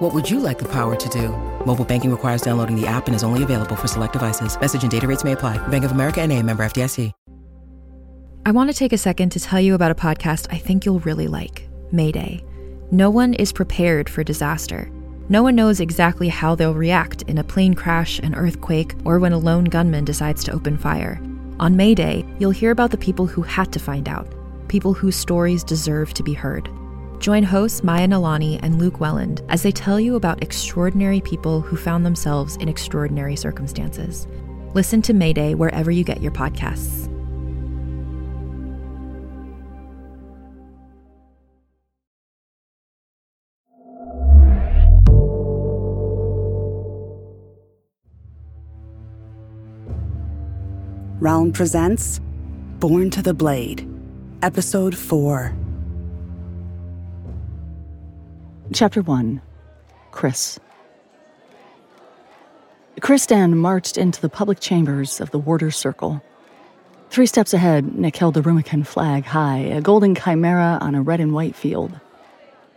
What would you like the power to do? Mobile banking requires downloading the app and is only available for select devices. Message and data rates may apply. Bank of America and a member FDIC. I want to take a second to tell you about a podcast I think you'll really like, Mayday. No one is prepared for disaster. No one knows exactly how they'll react in a plane crash, an earthquake, or when a lone gunman decides to open fire. On Mayday, you'll hear about the people who had to find out, people whose stories deserve to be heard. Join hosts Maya Nalani and Luke Welland as they tell you about extraordinary people who found themselves in extraordinary circumstances. Listen to Mayday wherever you get your podcasts. Realm presents Born to the Blade, Episode 4. Chapter 1 Chris. Chris Den marched into the public chambers of the Warder Circle. Three steps ahead, Nick held the Rubicon flag high, a golden chimera on a red and white field.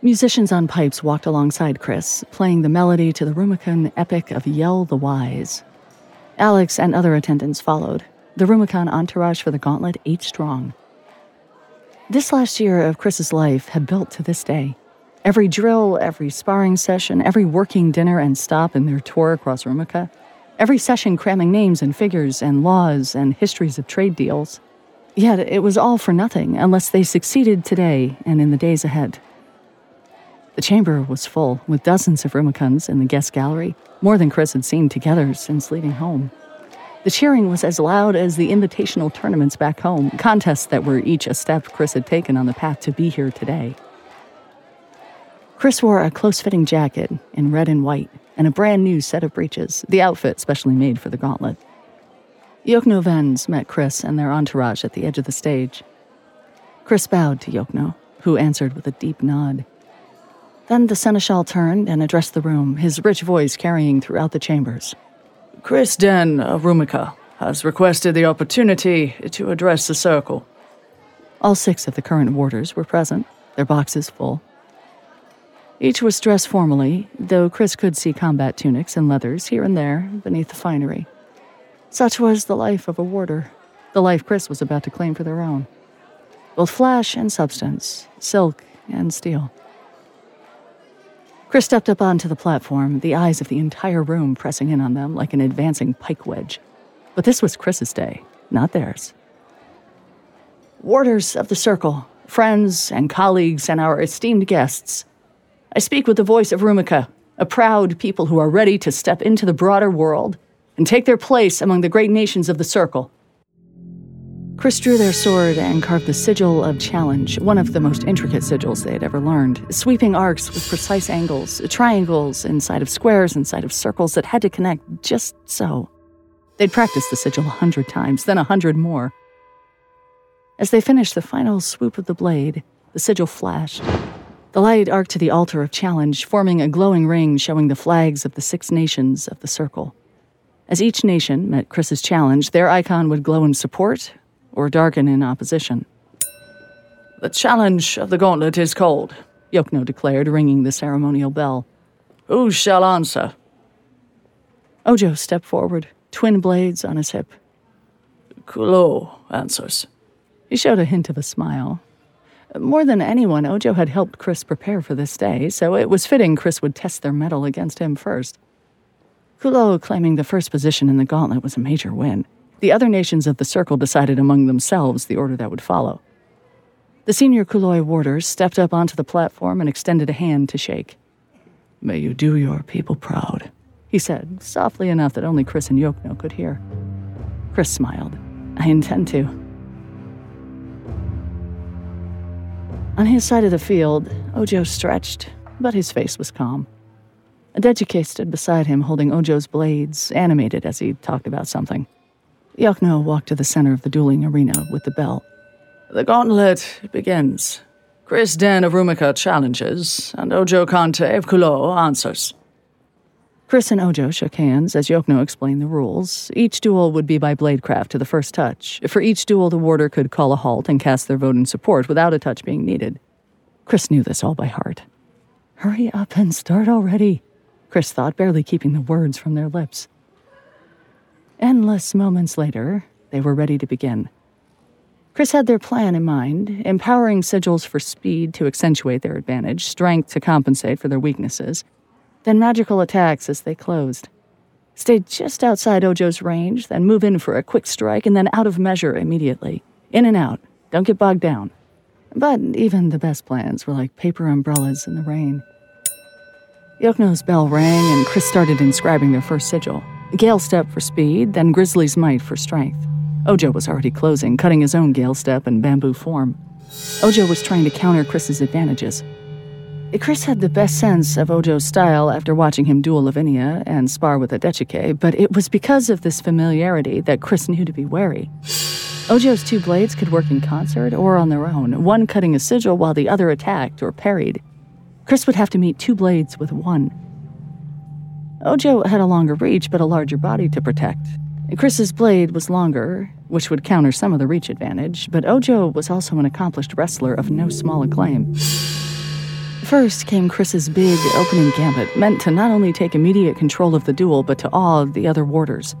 Musicians on pipes walked alongside Chris, playing the melody to the Rubicon epic of Yell the Wise. Alex and other attendants followed, the Rubicon entourage for the gauntlet eight strong. This last year of Chris's life had built to this day. Every drill, every sparring session, every working dinner and stop in their tour across Rumika, every session cramming names and figures and laws and histories of trade deals. Yet it was all for nothing unless they succeeded today and in the days ahead. The chamber was full, with dozens of Rumikans in the guest gallery, more than Chris had seen together since leaving home. The cheering was as loud as the invitational tournaments back home, contests that were each a step Chris had taken on the path to be here today. Chris wore a close fitting jacket in red and white and a brand new set of breeches, the outfit specially made for the gauntlet. Yokno Vens met Chris and their entourage at the edge of the stage. Chris bowed to Yokno, who answered with a deep nod. Then the seneschal turned and addressed the room, his rich voice carrying throughout the chambers. Chris Den of Rumika has requested the opportunity to address the circle. All six of the current warders were present, their boxes full. Each was dressed formally, though Chris could see combat tunics and leathers here and there beneath the finery. Such was the life of a warder, the life Chris was about to claim for their own. Both flash and substance, silk and steel. Chris stepped up onto the platform, the eyes of the entire room pressing in on them like an advancing pike wedge. But this was Chris's day, not theirs. Warders of the Circle, friends and colleagues, and our esteemed guests, I speak with the voice of Rumika, a proud people who are ready to step into the broader world and take their place among the great nations of the Circle. Chris drew their sword and carved the sigil of challenge, one of the most intricate sigils they had ever learned. Sweeping arcs with precise angles, triangles inside of squares inside of circles that had to connect just so. They'd practiced the sigil a hundred times, then a hundred more. As they finished the final swoop of the blade, the sigil flashed. The light arced to the altar of challenge, forming a glowing ring showing the flags of the six nations of the circle. As each nation met Chris's challenge, their icon would glow in support or darken in opposition. The challenge of the gauntlet is called, Yokno declared, ringing the ceremonial bell. Who shall answer? Ojo stepped forward, twin blades on his hip. Kulo answers. He showed a hint of a smile. More than anyone, Ojo had helped Chris prepare for this day, so it was fitting Chris would test their mettle against him first. Kulo claiming the first position in the gauntlet was a major win. The other nations of the circle decided among themselves the order that would follow. The senior Kuloi warders stepped up onto the platform and extended a hand to shake. May you do your people proud, he said, softly enough that only Chris and Yokno could hear. Chris smiled. I intend to. On his side of the field, Ojo stretched, but his face was calm. Adechike stood beside him holding Ojo's blades, animated as he talked about something. Yokno walked to the center of the dueling arena with the bell. The gauntlet begins. Chris Den of Rumika challenges, and Ojo Kante of Kulo answers. Chris and Ojo shook hands as Yokno explained the rules. Each duel would be by Bladecraft to the first touch. For each duel, the warder could call a halt and cast their vote in support without a touch being needed. Chris knew this all by heart. Hurry up and start already, Chris thought, barely keeping the words from their lips. Endless moments later, they were ready to begin. Chris had their plan in mind, empowering sigils for speed to accentuate their advantage, strength to compensate for their weaknesses, then magical attacks as they closed. Stay just outside Ojo's range, then move in for a quick strike, and then out of measure immediately. In and out. Don't get bogged down. But even the best plans were like paper umbrellas in the rain. Yokno's bell rang, and Chris started inscribing their first sigil. Gale Step for speed, then Grizzly's Might for strength. Ojo was already closing, cutting his own Gale Step and bamboo form. Ojo was trying to counter Chris's advantages. Chris had the best sense of Ojo's style after watching him duel Lavinia and spar with Adechike, but it was because of this familiarity that Chris knew to be wary. Ojo's two blades could work in concert or on their own, one cutting a sigil while the other attacked or parried. Chris would have to meet two blades with one. Ojo had a longer reach but a larger body to protect. Chris's blade was longer, which would counter some of the reach advantage, but Ojo was also an accomplished wrestler of no small acclaim. First came Chris's big opening gambit, meant to not only take immediate control of the duel, but to awe the other warders.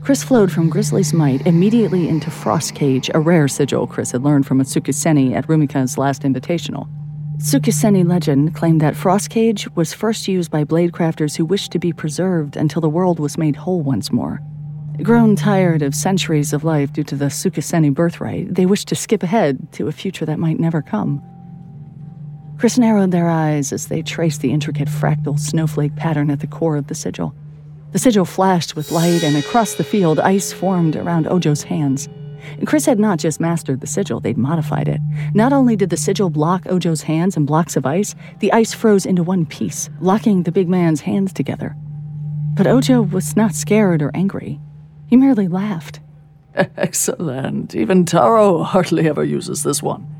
Chris flowed from Grizzly's Might immediately into Frost Cage, a rare sigil Chris had learned from a Tsukiseni at Rumika's last invitational. Tsukiseni legend claimed that Frost Cage was first used by blade crafters who wished to be preserved until the world was made whole once more. Grown tired of centuries of life due to the Tsukiseni birthright, they wished to skip ahead to a future that might never come. Chris narrowed their eyes as they traced the intricate fractal snowflake pattern at the core of the sigil. The sigil flashed with light, and across the field, ice formed around Ojo's hands. Chris had not just mastered the sigil, they'd modified it. Not only did the sigil block Ojo's hands in blocks of ice, the ice froze into one piece, locking the big man's hands together. But Ojo was not scared or angry. He merely laughed. Excellent. Even Taro hardly ever uses this one.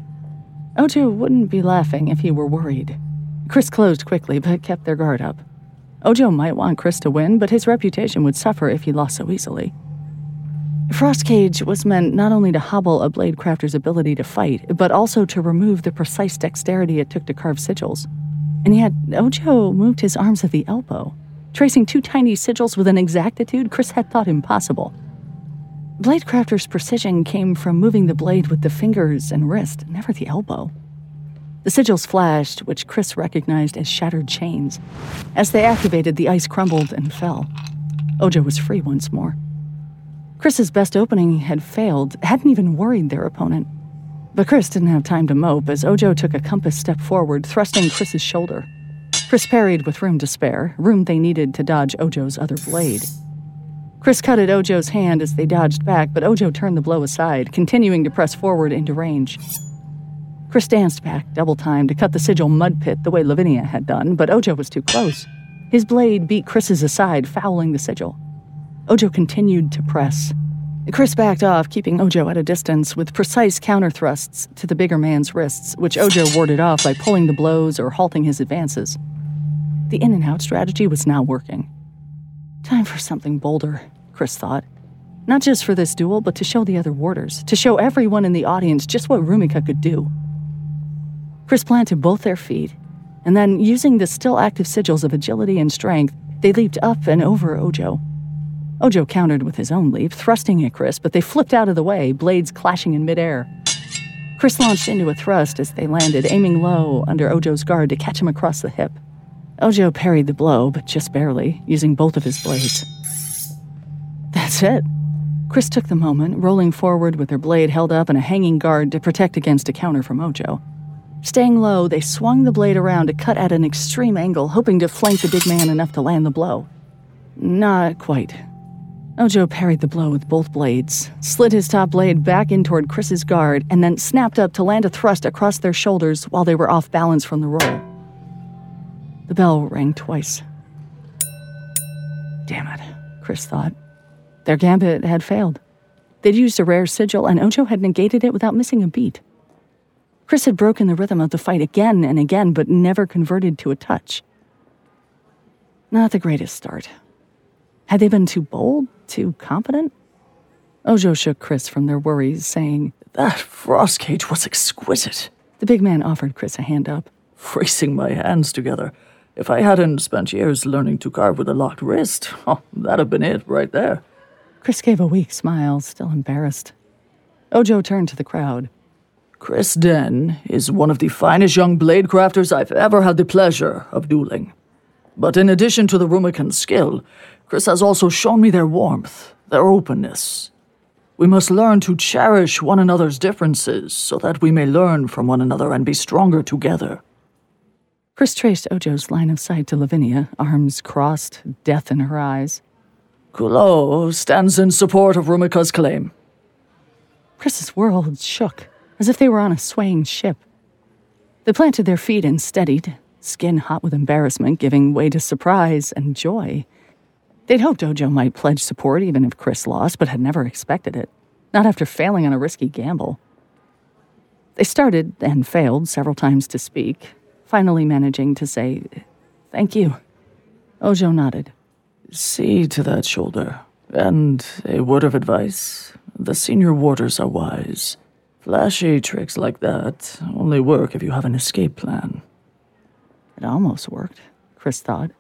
Ojo wouldn't be laughing if he were worried. Chris closed quickly, but kept their guard up. Ojo might want Chris to win, but his reputation would suffer if he lost so easily. Frost Cage was meant not only to hobble a blade crafter's ability to fight, but also to remove the precise dexterity it took to carve sigils. And yet, Ojo moved his arms at the elbow, tracing two tiny sigils with an exactitude Chris had thought impossible. Bladecrafter's precision came from moving the blade with the fingers and wrist, never the elbow. The sigils flashed, which Chris recognized as shattered chains. As they activated, the ice crumbled and fell. Ojo was free once more. Chris's best opening had failed, hadn't even worried their opponent. But Chris didn't have time to mope as Ojo took a compass step forward, thrusting Chris's shoulder. Chris parried with room to spare, room they needed to dodge Ojo's other blade. Chris cut at Ojo's hand as they dodged back, but Ojo turned the blow aside, continuing to press forward into range. Chris danced back, double time, to cut the sigil mud pit the way Lavinia had done, but Ojo was too close. His blade beat Chris's aside, fouling the sigil. Ojo continued to press. Chris backed off, keeping Ojo at a distance, with precise counter thrusts to the bigger man's wrists, which Ojo warded off by pulling the blows or halting his advances. The in and out strategy was now working. Time for something bolder, Chris thought. Not just for this duel, but to show the other warders, to show everyone in the audience just what Rumika could do. Chris planted both their feet, and then, using the still active sigils of agility and strength, they leaped up and over Ojo. Ojo countered with his own leap, thrusting at Chris, but they flipped out of the way, blades clashing in midair. Chris launched into a thrust as they landed, aiming low under Ojo's guard to catch him across the hip. Ojo parried the blow, but just barely, using both of his blades. That's it. Chris took the moment, rolling forward with her blade held up and a hanging guard to protect against a counter from Ojo. Staying low, they swung the blade around to cut at an extreme angle, hoping to flank the big man enough to land the blow. Not quite. Ojo parried the blow with both blades, slid his top blade back in toward Chris's guard, and then snapped up to land a thrust across their shoulders while they were off balance from the roll. The bell rang twice. Damn it, Chris thought. Their gambit had failed. They'd used a rare sigil, and Ojo had negated it without missing a beat. Chris had broken the rhythm of the fight again and again, but never converted to a touch. Not the greatest start. Had they been too bold? Too confident? Ojo shook Chris from their worries, saying, That frost cage was exquisite. The big man offered Chris a hand up. Freezing my hands together. If I hadn't spent years learning to carve with a locked wrist, oh, that'd have been it right there. Chris gave a weak smile, still embarrassed. Ojo turned to the crowd. Chris Den is one of the finest young blade crafters I've ever had the pleasure of dueling. But in addition to the Rumikan skill, Chris has also shown me their warmth, their openness. We must learn to cherish one another's differences so that we may learn from one another and be stronger together. Chris traced Ojo's line of sight to Lavinia, arms crossed, death in her eyes. Kulo stands in support of Rumika's claim. Chris's world shook, as if they were on a swaying ship. They planted their feet and steadied, skin hot with embarrassment, giving way to surprise and joy. They'd hoped Ojo might pledge support even if Chris lost, but had never expected it, not after failing on a risky gamble. They started and failed several times to speak, finally managing to say, Thank you. Ojo nodded. See to that shoulder. And a word of advice the senior warders are wise. Flashy tricks like that only work if you have an escape plan. It almost worked, Chris thought.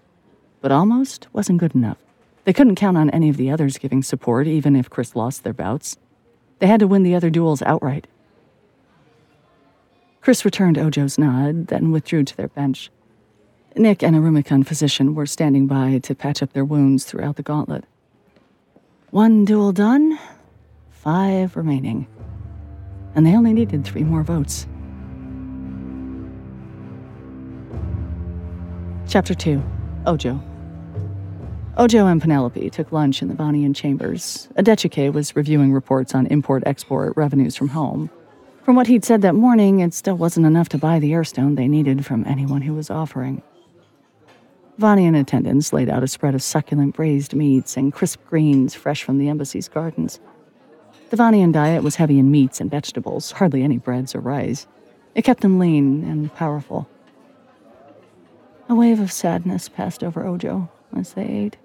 But almost wasn't good enough. They couldn't count on any of the others giving support, even if Chris lost their bouts. They had to win the other duels outright. Chris returned Ojo's nod, then withdrew to their bench. Nick and a Rumikan physician were standing by to patch up their wounds throughout the gauntlet. One duel done, five remaining. And they only needed three more votes. Chapter 2 Ojo. Ojo and Penelope took lunch in the Vanian chambers. Adechike was reviewing reports on import export revenues from home. From what he'd said that morning, it still wasn't enough to buy the airstone they needed from anyone who was offering. Vanian attendants laid out a spread of succulent braised meats and crisp greens fresh from the embassy's gardens. The Vanian diet was heavy in meats and vegetables, hardly any breads or rice. It kept them lean and powerful. A wave of sadness passed over Ojo as they ate.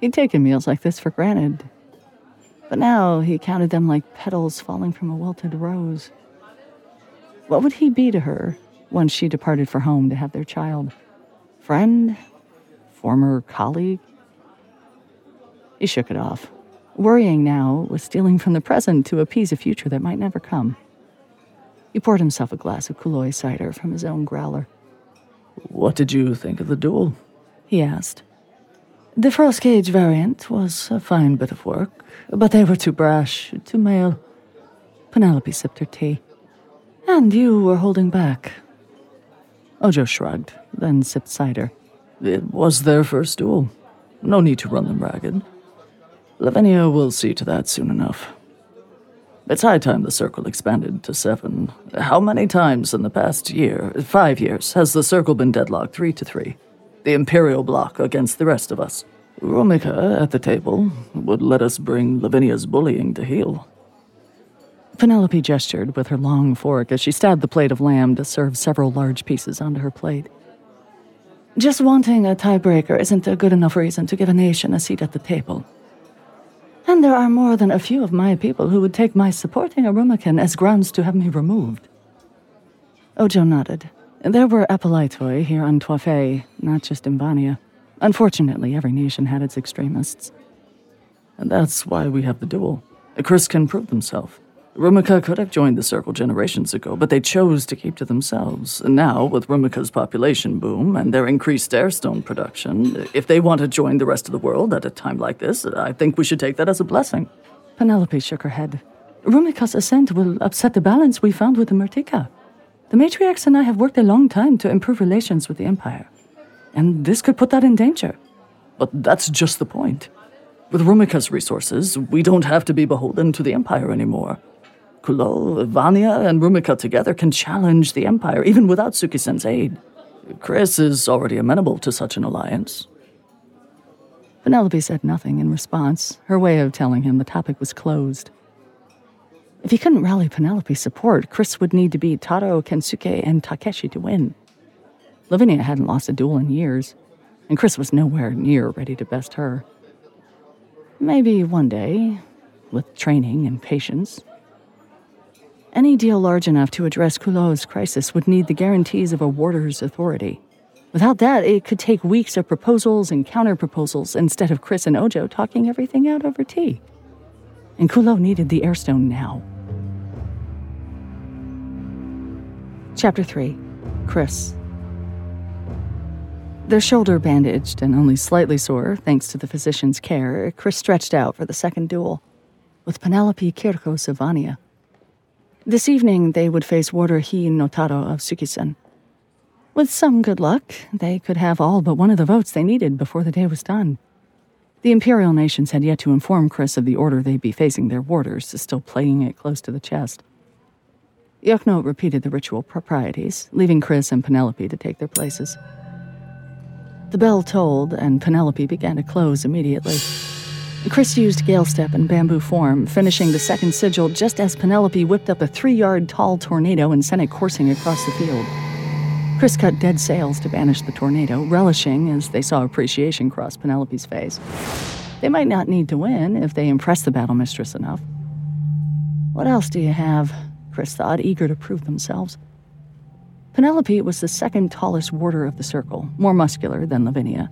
He'd taken meals like this for granted, but now he counted them like petals falling from a wilted rose. What would he be to her once she departed for home to have their child? Friend? Former colleague? He shook it off. Worrying now was stealing from the present to appease a future that might never come. He poured himself a glass of Kuloi cider from his own growler. What did you think of the duel? He asked. The frost cage variant was a fine bit of work, but they were too brash, too male. Penelope sipped her tea. And you were holding back. Ojo shrugged, then sipped cider. It was their first duel. No need to run them ragged. Lavinia will see to that soon enough. It's high time the circle expanded to seven. How many times in the past year, five years, has the circle been deadlocked three to three? The Imperial bloc against the rest of us. Rumika, at the table, would let us bring Lavinia's bullying to heel. Penelope gestured with her long fork as she stabbed the plate of lamb to serve several large pieces onto her plate. Just wanting a tiebreaker isn't a good enough reason to give a nation a seat at the table. And there are more than a few of my people who would take my supporting a Rumikan as grounds to have me removed. Ojo nodded. There were Epolaitoi here on Toifei, not just in Vania. Unfortunately, every nation had its extremists. And that's why we have the duel. Chris can prove himself. Rumika could have joined the circle generations ago, but they chose to keep to themselves. And now, with Rumika's population boom and their increased airstone production, if they want to join the rest of the world at a time like this, I think we should take that as a blessing. Penelope shook her head. Rumika's ascent will upset the balance we found with the Murtika. The matriarchs and I have worked a long time to improve relations with the Empire, and this could put that in danger. But that's just the point. With Rumika's resources, we don't have to be beholden to the Empire anymore. Kulo, Vania, and Rumika together can challenge the Empire, even without Tsukisen's aid. Chris is already amenable to such an alliance. Penelope said nothing in response, her way of telling him the topic was closed. If he couldn't rally Penelope's support, Chris would need to beat Taro, Kensuke, and Takeshi to win. Lavinia hadn't lost a duel in years, and Chris was nowhere near ready to best her. Maybe one day, with training and patience. Any deal large enough to address Kulot's crisis would need the guarantees of a warder's authority. Without that, it could take weeks of proposals and counterproposals instead of Chris and Ojo talking everything out over tea. And Kulot needed the airstone now. Chapter 3 Chris. Their shoulder bandaged and only slightly sore, thanks to the physician's care, Chris stretched out for the second duel with Penelope Kirkos of. This evening, they would face Warder Hino Taro of Tsukisen. With some good luck, they could have all but one of the votes they needed before the day was done. The Imperial nations had yet to inform Chris of the order they'd be facing their warders, still playing it close to the chest. Yokno repeated the ritual proprieties, leaving Chris and Penelope to take their places. The bell tolled, and Penelope began to close immediately. Chris used Gale Step and Bamboo Form, finishing the second sigil just as Penelope whipped up a three yard tall tornado and sent it coursing across the field. Chris cut dead sails to banish the tornado, relishing as they saw appreciation cross Penelope's face. They might not need to win if they impress the battle mistress enough. What else do you have? Chris thought, eager to prove themselves. Penelope was the second tallest warder of the circle, more muscular than Lavinia.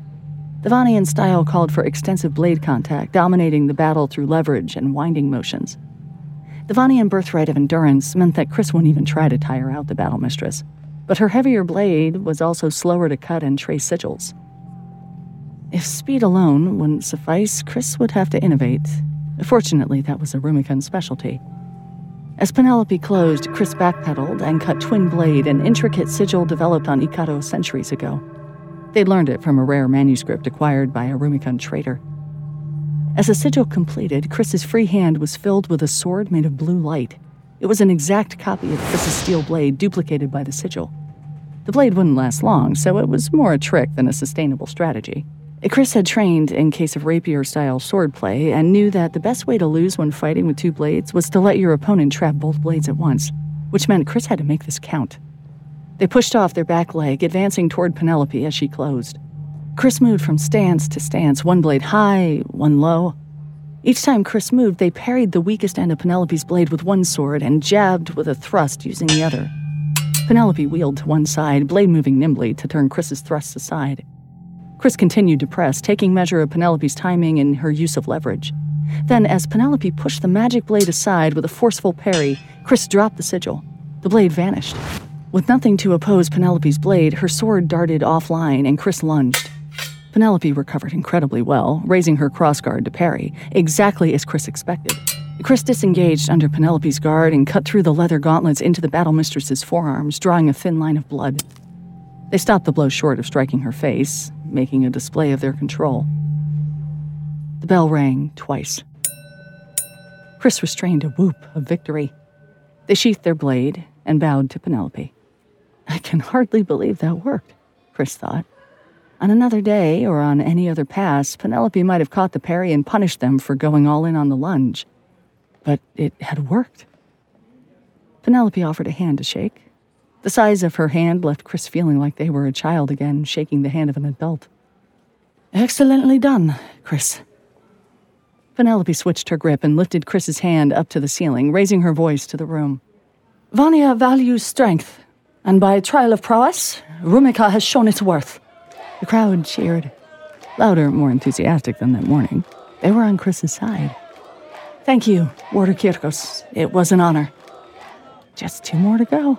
The Vanian style called for extensive blade contact, dominating the battle through leverage and winding motions. The Vanian birthright of endurance meant that Chris wouldn't even try to tire out the battle mistress, but her heavier blade was also slower to cut and trace sigils. If speed alone wouldn't suffice, Chris would have to innovate. Fortunately, that was a Rumikan's specialty. As Penelope closed, Chris backpedaled and cut Twin Blade, an intricate sigil developed on Ikado centuries ago. They'd learned it from a rare manuscript acquired by a Rumikan trader. As the sigil completed, Chris's free hand was filled with a sword made of blue light. It was an exact copy of Chris's steel blade duplicated by the sigil. The blade wouldn't last long, so it was more a trick than a sustainable strategy. Chris had trained in case of rapier style swordplay and knew that the best way to lose when fighting with two blades was to let your opponent trap both blades at once, which meant Chris had to make this count. They pushed off their back leg, advancing toward Penelope as she closed. Chris moved from stance to stance, one blade high, one low. Each time Chris moved, they parried the weakest end of Penelope's blade with one sword and jabbed with a thrust using the other. Penelope wheeled to one side, blade moving nimbly to turn Chris's thrusts aside. Chris continued to press, taking measure of Penelope's timing and her use of leverage. Then, as Penelope pushed the magic blade aside with a forceful parry, Chris dropped the sigil. The blade vanished. With nothing to oppose Penelope's blade, her sword darted offline and Chris lunged. Penelope recovered incredibly well, raising her crossguard to parry, exactly as Chris expected. Chris disengaged under Penelope's guard and cut through the leather gauntlets into the battle mistress's forearms, drawing a thin line of blood. They stopped the blow short of striking her face, making a display of their control. The bell rang twice. Chris restrained a whoop of victory. They sheathed their blade and bowed to Penelope. I can hardly believe that worked, Chris thought. On another day, or on any other pass, Penelope might have caught the parry and punished them for going all in on the lunge. But it had worked. Penelope offered a hand to shake, the size of her hand left Chris feeling like they were a child again, shaking the hand of an adult. Excellently done, Chris. Penelope switched her grip and lifted Chris's hand up to the ceiling, raising her voice to the room. Vania values strength, and by a trial of prowess, Rumika has shown its worth. The crowd cheered. Louder, more enthusiastic than that morning. They were on Chris's side. Thank you, Warder Kirkos. It was an honor. Just two more to go.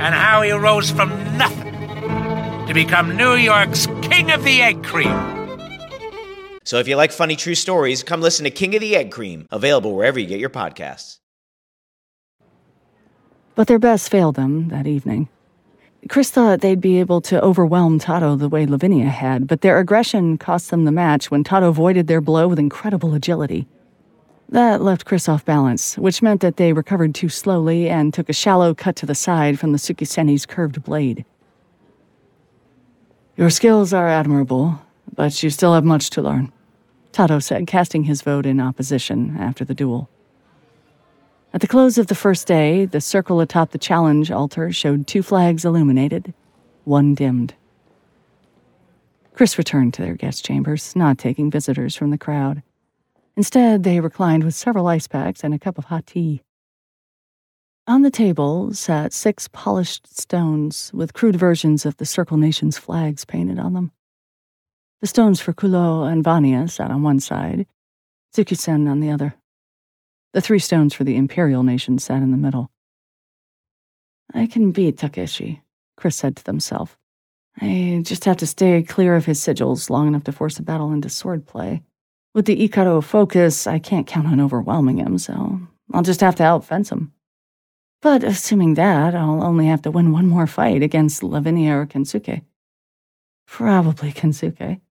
and how he rose from nothing to become New York's King of the Egg Cream. So if you like funny true stories, come listen to King of the Egg Cream, available wherever you get your podcasts. But their best failed them that evening. Chris thought they'd be able to overwhelm Taro the way Lavinia had, but their aggression cost them the match when Taro avoided their blow with incredible agility. That left Chris off balance, which meant that they recovered too slowly and took a shallow cut to the side from the Tsukiseni's curved blade. Your skills are admirable, but you still have much to learn, Taro said, casting his vote in opposition after the duel. At the close of the first day, the circle atop the challenge altar showed two flags illuminated, one dimmed. Chris returned to their guest chambers, not taking visitors from the crowd. Instead, they reclined with several ice packs and a cup of hot tea. On the table sat six polished stones with crude versions of the Circle Nation's flags painted on them. The stones for Kulo and Vania sat on one side, Tsukisen on the other. The three stones for the Imperial Nation sat in the middle. I can beat Takeshi, Chris said to himself. I just have to stay clear of his sigils long enough to force a battle into swordplay. With the Ikaro focus, I can't count on overwhelming him, so I'll just have to outfence him. But assuming that, I'll only have to win one more fight against Lavinia or Kensuke. Probably Kensuke.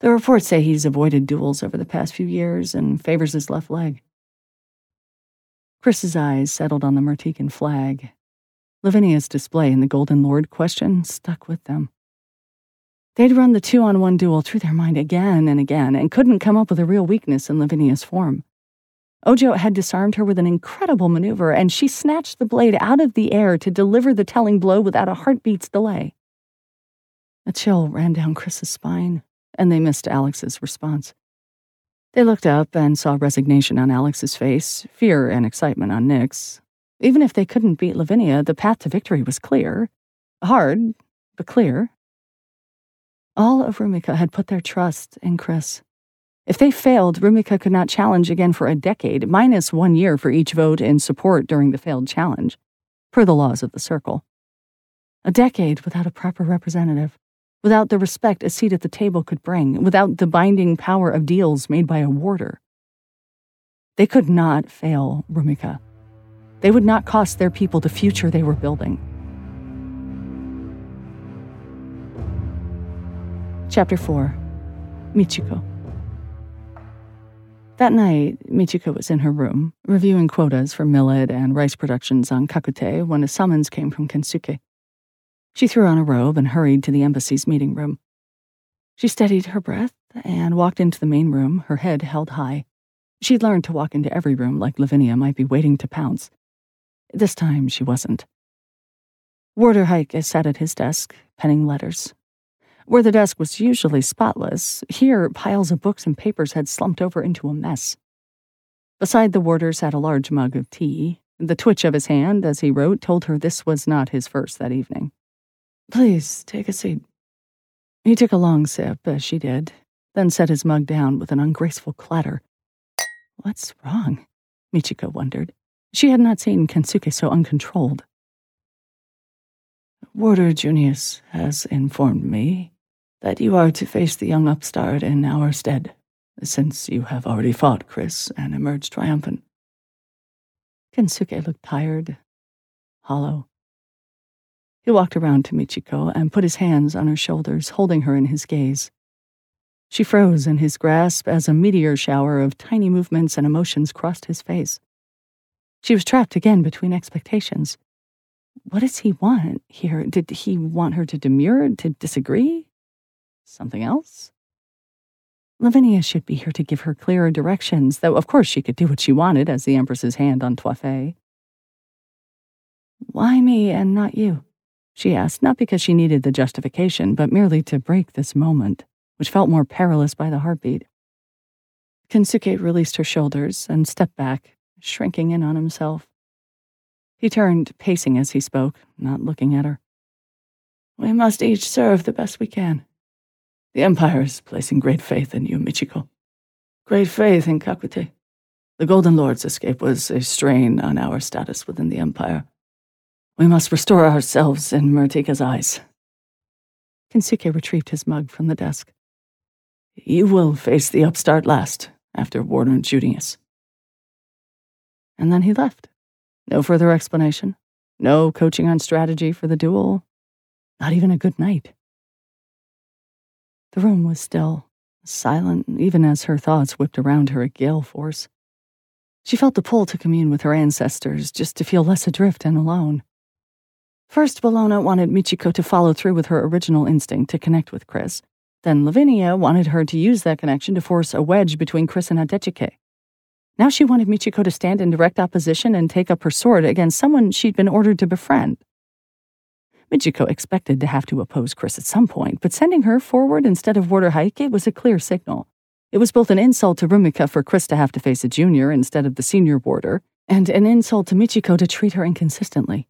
The reports say he's avoided duels over the past few years and favors his left leg. Chris's eyes settled on the Murtikan flag. Lavinia's display in the Golden Lord question stuck with them. They'd run the two on one duel through their mind again and again and couldn't come up with a real weakness in Lavinia's form. Ojo had disarmed her with an incredible maneuver, and she snatched the blade out of the air to deliver the telling blow without a heartbeat's delay. A chill ran down Chris's spine, and they missed Alex's response. They looked up and saw resignation on Alex's face, fear and excitement on Nick's. Even if they couldn't beat Lavinia, the path to victory was clear. Hard, but clear. All of Rumika had put their trust in Chris. If they failed, Rumika could not challenge again for a decade, minus one year for each vote in support during the failed challenge, per the laws of the circle. A decade without a proper representative, without the respect a seat at the table could bring, without the binding power of deals made by a warder. They could not fail Rumika. They would not cost their people the future they were building. Chapter 4 Michiko. That night, Michiko was in her room, reviewing quotas for millet and rice productions on Kakute when a summons came from Kensuke. She threw on a robe and hurried to the embassy's meeting room. She steadied her breath and walked into the main room, her head held high. She'd learned to walk into every room like Lavinia might be waiting to pounce. This time she wasn't. Warder Heike sat at his desk, penning letters. Where the desk was usually spotless, here piles of books and papers had slumped over into a mess. Beside the warder sat a large mug of tea. The twitch of his hand as he wrote told her this was not his first that evening. Please, take a seat. He took a long sip, as she did, then set his mug down with an ungraceful clatter. What's wrong? Michiko wondered. She had not seen Kensuke so uncontrolled. Warder Junius has informed me that you are to face the young upstart in our stead, since you have already fought Chris and emerged triumphant. Kensuke looked tired, hollow. He walked around to Michiko and put his hands on her shoulders, holding her in his gaze. She froze in his grasp as a meteor shower of tiny movements and emotions crossed his face. She was trapped again between expectations. What does he want here? Did he want her to demur, to disagree? Something else? Lavinia should be here to give her clearer directions, though of course she could do what she wanted as the Empress's hand on Toifei. Why me and not you? She asked, not because she needed the justification, but merely to break this moment, which felt more perilous by the heartbeat. Kensuke released her shoulders and stepped back, shrinking in on himself. He turned, pacing as he spoke, not looking at her. We must each serve the best we can. The Empire is placing great faith in you, Michiko. Great faith in Kakute. The Golden Lord's escape was a strain on our status within the Empire. We must restore ourselves in Murtika's eyes. Kensuke retrieved his mug from the desk. You will face the upstart last, after Warden Judius. And then he left. No further explanation. No coaching on strategy for the duel. Not even a good night. The room was still, silent, even as her thoughts whipped around her at gale force. She felt the pull to commune with her ancestors, just to feel less adrift and alone. First, Bellona wanted Michiko to follow through with her original instinct to connect with Chris. Then Lavinia wanted her to use that connection to force a wedge between Chris and Adechike. Now she wanted Michiko to stand in direct opposition and take up her sword against someone she'd been ordered to befriend. Michiko expected to have to oppose Chris at some point, but sending her forward instead of Warder Heike was a clear signal. It was both an insult to Rumika for Chris to have to face a junior instead of the senior warder, and an insult to Michiko to treat her inconsistently.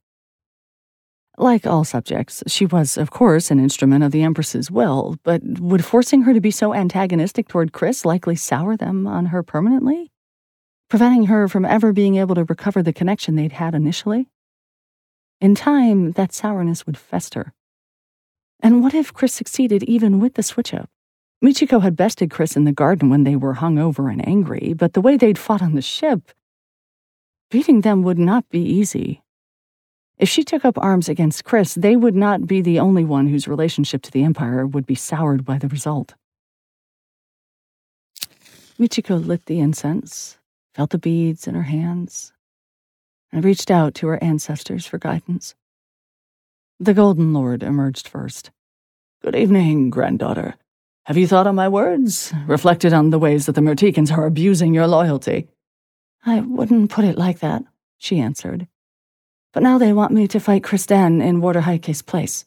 Like all subjects, she was, of course, an instrument of the Empress's will, but would forcing her to be so antagonistic toward Chris likely sour them on her permanently? Preventing her from ever being able to recover the connection they'd had initially? In time, that sourness would fester. And what if Chris succeeded even with the switch up? Michiko had bested Chris in the garden when they were hung over and angry, but the way they'd fought on the ship, beating them would not be easy. If she took up arms against Chris, they would not be the only one whose relationship to the Empire would be soured by the result. Michiko lit the incense, felt the beads in her hands, and reached out to her ancestors for guidance. The Golden Lord emerged first. Good evening, granddaughter. Have you thought on my words? Reflected on the ways that the Murtikans are abusing your loyalty? I wouldn't put it like that, she answered. But now they want me to fight Chris Den in Warder Heike's place.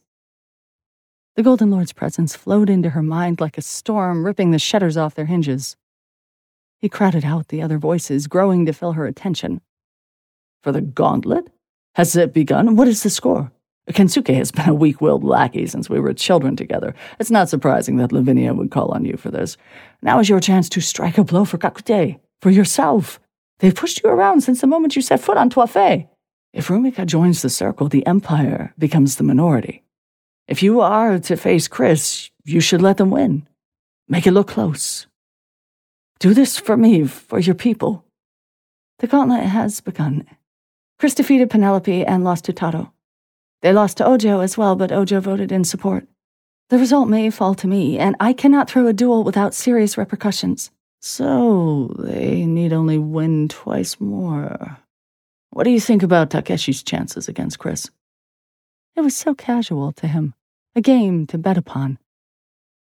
The Golden Lord's presence flowed into her mind like a storm, ripping the shutters off their hinges. He crowded out the other voices, growing to fill her attention. For the gauntlet? Has it begun? What is the score? Kensuke has been a weak willed lackey since we were children together. It's not surprising that Lavinia would call on you for this. Now is your chance to strike a blow for Kakute, for yourself. They've pushed you around since the moment you set foot on Toifei. If Rumika joins the circle, the Empire becomes the minority. If you are to face Chris, you should let them win. Make it look close. Do this for me, for your people. The gauntlet has begun. Chris defeated Penelope and lost to Taro. They lost to Ojo as well, but Ojo voted in support. The result may fall to me, and I cannot throw a duel without serious repercussions. So they need only win twice more. What do you think about Takeshi's chances against Chris? It was so casual to him, a game to bet upon.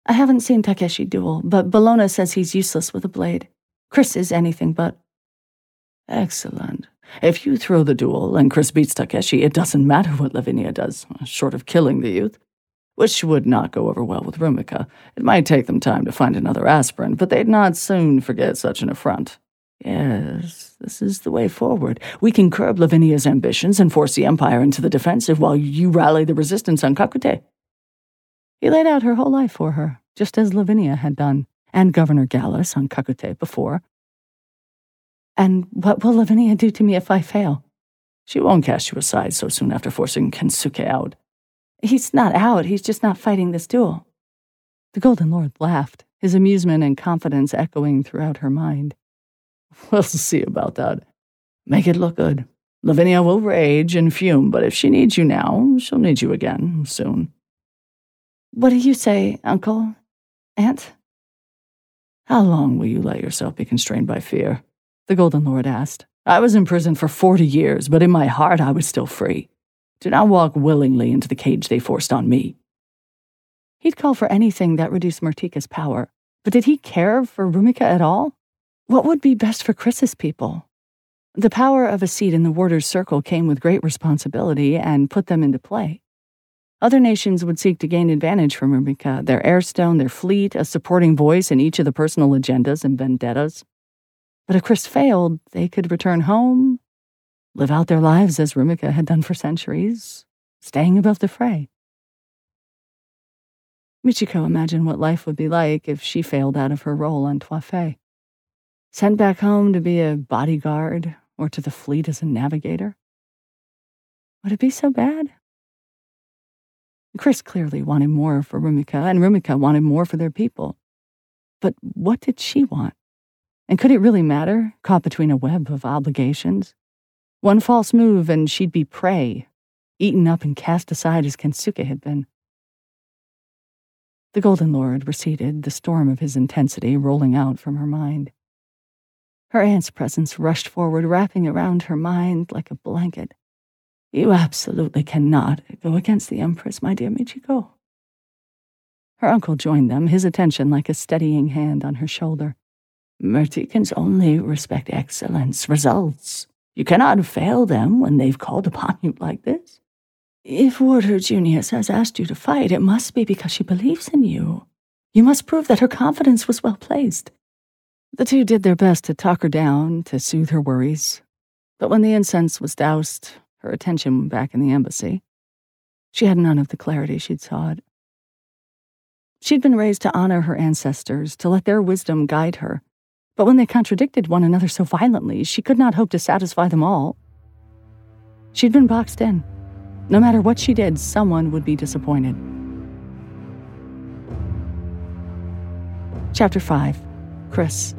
I haven't seen Takeshi duel, but Bellona says he's useless with a blade. Chris is anything but. Excellent. If you throw the duel and Chris beats Takeshi, it doesn't matter what Lavinia does, short of killing the youth. Which would not go over well with Rumika. It might take them time to find another aspirin, but they'd not soon forget such an affront. Yes, this is the way forward. We can curb Lavinia's ambitions and force the Empire into the defensive while you rally the resistance on Kakute. He laid out her whole life for her, just as Lavinia had done, and Governor Gallus on Kakute before, and what will Lavinia do to me if I fail? She won't cast you aside so soon after forcing Kensuke out. He's not out, he's just not fighting this duel. The Golden Lord laughed, his amusement and confidence echoing throughout her mind. We'll see about that. Make it look good. Lavinia will rage and fume, but if she needs you now, she'll need you again soon. What do you say, Uncle? Aunt? How long will you let yourself be constrained by fear? The Golden Lord asked. I was in prison for forty years, but in my heart I was still free. Did I walk willingly into the cage they forced on me. He'd call for anything that reduced Murtika's power, but did he care for Rumika at all? What would be best for Chris's people? The power of a seat in the warder's circle came with great responsibility and put them into play. Other nations would seek to gain advantage from Rumika, their airstone, their fleet, a supporting voice in each of the personal agendas and vendettas. But if Chris failed, they could return home, live out their lives as Rumika had done for centuries, staying above the fray. Michiko imagined what life would be like if she failed out of her role on Toifei. Sent back home to be a bodyguard or to the fleet as a navigator? Would it be so bad? Chris clearly wanted more for Rumika, and Rumika wanted more for their people. But what did she want? And could it really matter, caught between a web of obligations? One false move and she'd be prey, eaten up and cast aside as Kensuke had been. The Golden Lord receded, the storm of his intensity rolling out from her mind. Her aunt's presence rushed forward, wrapping around her mind like a blanket. You absolutely cannot go against the Empress, my dear Michiko. Her uncle joined them, his attention like a steadying hand on her shoulder. Murtikans only respect excellence, results. You cannot fail them when they've called upon you like this. If Warder Junius has asked you to fight, it must be because she believes in you. You must prove that her confidence was well placed. The two did their best to talk her down, to soothe her worries. But when the incense was doused, her attention back in the embassy, she had none of the clarity she'd sought. She'd been raised to honor her ancestors, to let their wisdom guide her. But when they contradicted one another so violently, she could not hope to satisfy them all. She'd been boxed in no matter what she did, someone would be disappointed. Chapter 5 Chris.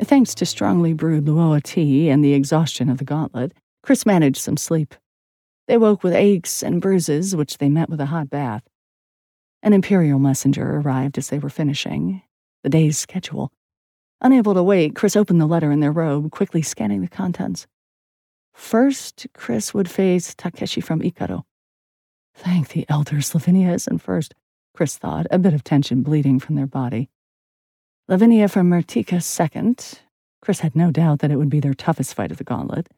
Thanks to strongly brewed Luoa tea and the exhaustion of the gauntlet, Chris managed some sleep. They woke with aches and bruises, which they met with a hot bath. An Imperial messenger arrived as they were finishing, the day's schedule. Unable to wait, Chris opened the letter in their robe, quickly scanning the contents. First, Chris would face Takeshi from Ikaro. Thank the elders, Lavinia isn't first, Chris thought, a bit of tension bleeding from their body. Lavinia from Murtika second. Chris had no doubt that it would be their toughest fight of the gauntlet.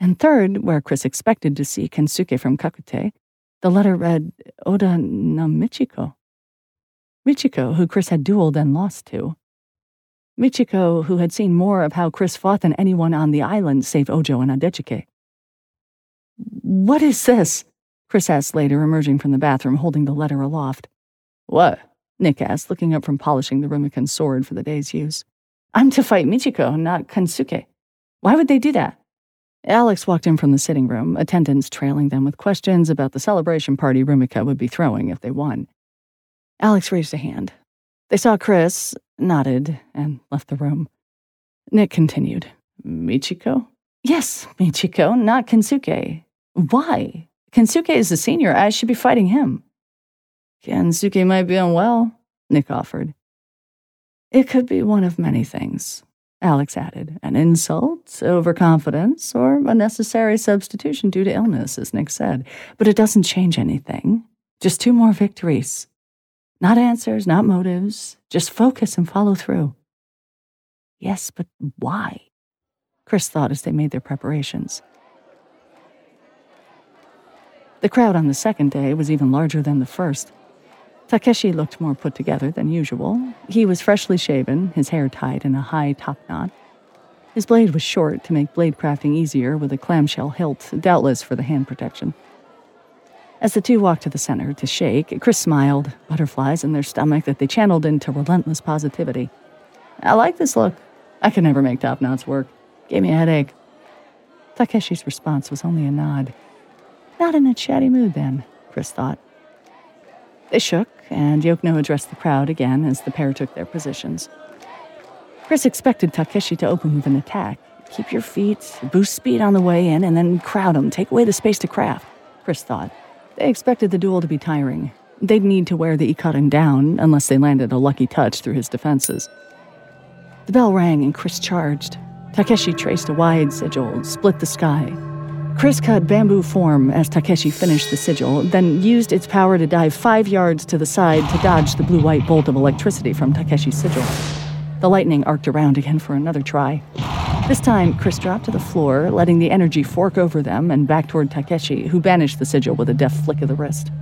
And third, where Chris expected to see Kensuke from Kakute, the letter read Oda no Michiko. Michiko, who Chris had dueled and lost to. Michiko, who had seen more of how Chris fought than anyone on the island save Ojo and Adechike. What is this? Chris asked later, emerging from the bathroom holding the letter aloft. What? Nick asked, looking up from polishing the Rumikan sword for the day's use. I'm to fight Michiko, not Kensuke. Why would they do that? Alex walked in from the sitting room, attendants trailing them with questions about the celebration party Rumika would be throwing if they won. Alex raised a hand. They saw Chris, nodded, and left the room. Nick continued. Michiko? Yes, Michiko, not Kensuke. Why? Kensuke is the senior. I should be fighting him. Kensuke might be unwell, Nick offered. It could be one of many things, Alex added. An insult, overconfidence, or a necessary substitution due to illness, as Nick said. But it doesn't change anything. Just two more victories. Not answers, not motives, just focus and follow through. Yes, but why? Chris thought as they made their preparations. The crowd on the second day was even larger than the first. Takeshi looked more put together than usual. He was freshly shaven, his hair tied in a high top knot. His blade was short to make blade crafting easier with a clamshell hilt, doubtless for the hand protection. As the two walked to the center to shake, Chris smiled, butterflies in their stomach that they channeled into relentless positivity. I like this look. I could never make top knots work. Gave me a headache. Takeshi's response was only a nod. Not in a chatty mood, then, Chris thought. They shook, and Yokno addressed the crowd again as the pair took their positions. Chris expected Takeshi to open with an attack. Keep your feet, boost speed on the way in, and then crowd him. Take away the space to craft, Chris thought. They expected the duel to be tiring. They'd need to wear the Ikarin down unless they landed a lucky touch through his defenses. The bell rang and Chris charged. Takeshi traced a wide sigil, split the sky. Chris cut bamboo form as Takeshi finished the sigil, then used its power to dive five yards to the side to dodge the blue white bolt of electricity from Takeshi's sigil. The lightning arced around again for another try. This time, Chris dropped to the floor, letting the energy fork over them and back toward Takeshi, who banished the sigil with a deft flick of the wrist.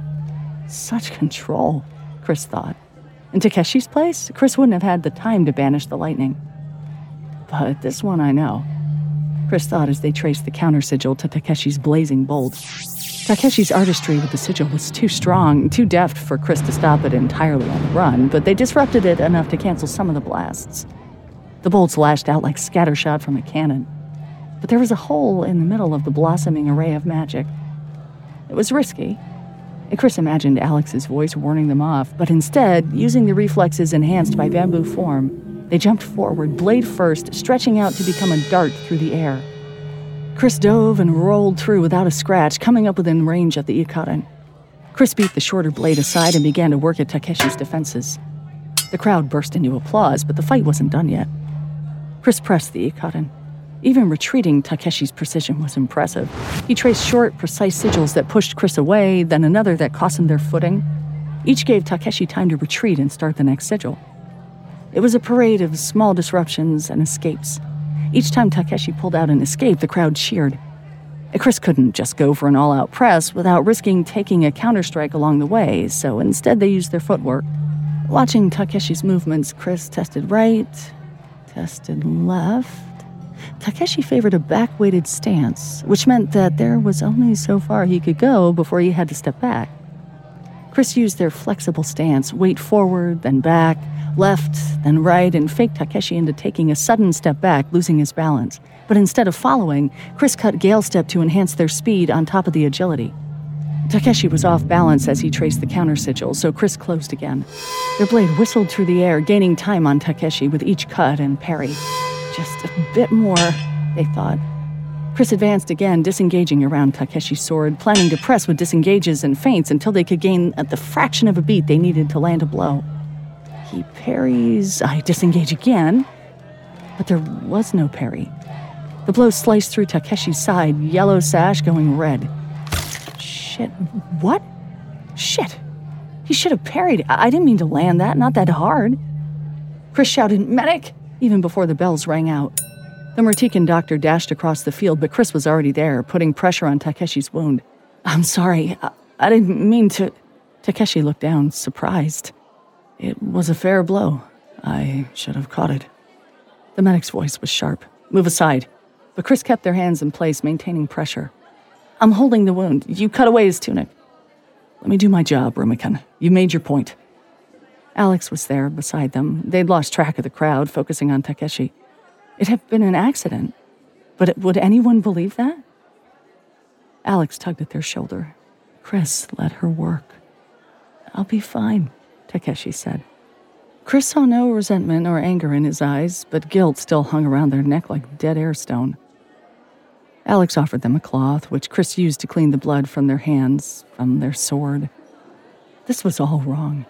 Such control, Chris thought. In Takeshi's place, Chris wouldn't have had the time to banish the lightning. But this one I know. Chris thought as they traced the counter sigil to Takeshi's blazing bolt. Takeshi's artistry with the sigil was too strong, too deft for Chris to stop it entirely on the run, but they disrupted it enough to cancel some of the blasts. The bolts lashed out like scattershot from a cannon. But there was a hole in the middle of the blossoming array of magic. It was risky. And Chris imagined Alex's voice warning them off, but instead, using the reflexes enhanced by bamboo form, they jumped forward, blade first, stretching out to become a dart through the air. Chris dove and rolled through without a scratch, coming up within range of the Ikarin. Chris beat the shorter blade aside and began to work at Takeshi's defenses. The crowd burst into applause, but the fight wasn't done yet. Chris pressed the Ikarin. Even retreating, Takeshi's precision was impressive. He traced short, precise sigils that pushed Chris away, then another that cost him their footing. Each gave Takeshi time to retreat and start the next sigil. It was a parade of small disruptions and escapes. Each time Takeshi pulled out an escape, the crowd cheered. Chris couldn't just go for an all out press without risking taking a counterstrike along the way, so instead they used their footwork. Watching Takeshi's movements, Chris tested right, tested left. Takeshi favored a back weighted stance, which meant that there was only so far he could go before he had to step back. Chris used their flexible stance, weight forward, then back, left, then right, and faked Takeshi into taking a sudden step back, losing his balance. But instead of following, Chris cut Gale Step to enhance their speed on top of the agility. Takeshi was off balance as he traced the counter sigil, so Chris closed again. Their blade whistled through the air, gaining time on Takeshi with each cut and parry. Just a bit more, they thought. Chris advanced again, disengaging around Takeshi's sword, planning to press with disengages and feints until they could gain at the fraction of a beat they needed to land a blow. He parries. I disengage again, but there was no parry. The blow sliced through Takeshi's side, yellow sash going red. Shit. What? Shit. He should have parried. I didn't mean to land that, not that hard. Chris shouted, Medic! even before the bells rang out. The Murtikan doctor dashed across the field, but Chris was already there, putting pressure on Takeshi's wound. I'm sorry. I, I didn't mean to. Takeshi looked down, surprised. It was a fair blow. I should have caught it. The medic's voice was sharp. Move aside. But Chris kept their hands in place, maintaining pressure. I'm holding the wound. You cut away his tunic. Let me do my job, Rumikan. You made your point. Alex was there beside them. They'd lost track of the crowd, focusing on Takeshi. It had been an accident. But would anyone believe that? Alex tugged at their shoulder. Chris, let her work. I'll be fine, Takeshi said. Chris saw no resentment or anger in his eyes, but guilt still hung around their neck like dead air stone. Alex offered them a cloth, which Chris used to clean the blood from their hands, from their sword. This was all wrong.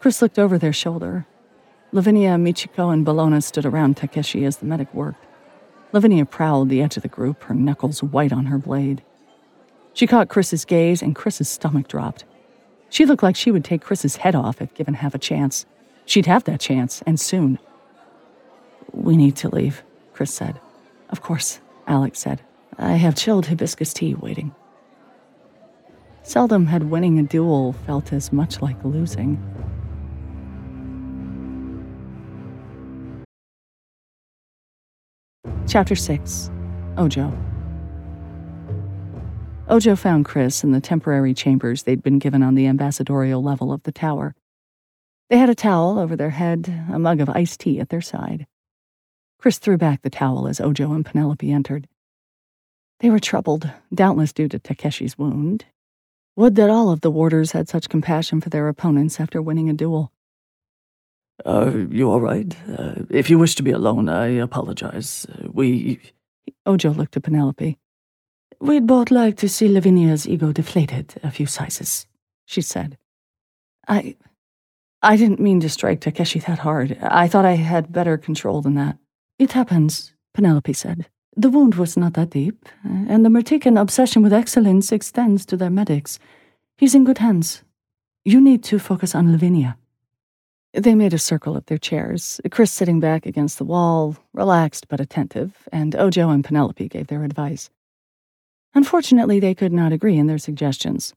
Chris looked over their shoulder. Lavinia, Michiko, and Bellona stood around Takeshi as the medic worked. Lavinia prowled the edge of the group, her knuckles white on her blade. She caught Chris's gaze, and Chris's stomach dropped. She looked like she would take Chris's head off if given half a chance. She'd have that chance, and soon. We need to leave, Chris said. Of course, Alex said. I have chilled hibiscus tea waiting. Seldom had winning a duel felt as much like losing. Chapter 6 Ojo. Ojo found Chris in the temporary chambers they'd been given on the ambassadorial level of the tower. They had a towel over their head, a mug of iced tea at their side. Chris threw back the towel as Ojo and Penelope entered. They were troubled, doubtless due to Takeshi's wound. Would that all of the warders had such compassion for their opponents after winning a duel. Are you all right? Uh, if you wish to be alone, I apologize. Uh, we. Ojo looked at Penelope. We'd both like to see Lavinia's ego deflated a few sizes, she said. I. I didn't mean to strike Takeshi that hard. I thought I had better control than that. It happens, Penelope said. The wound was not that deep, and the Murtikan obsession with excellence extends to their medics. He's in good hands. You need to focus on Lavinia. They made a circle of their chairs, Chris sitting back against the wall, relaxed but attentive, and Ojo and Penelope gave their advice. Unfortunately, they could not agree in their suggestions.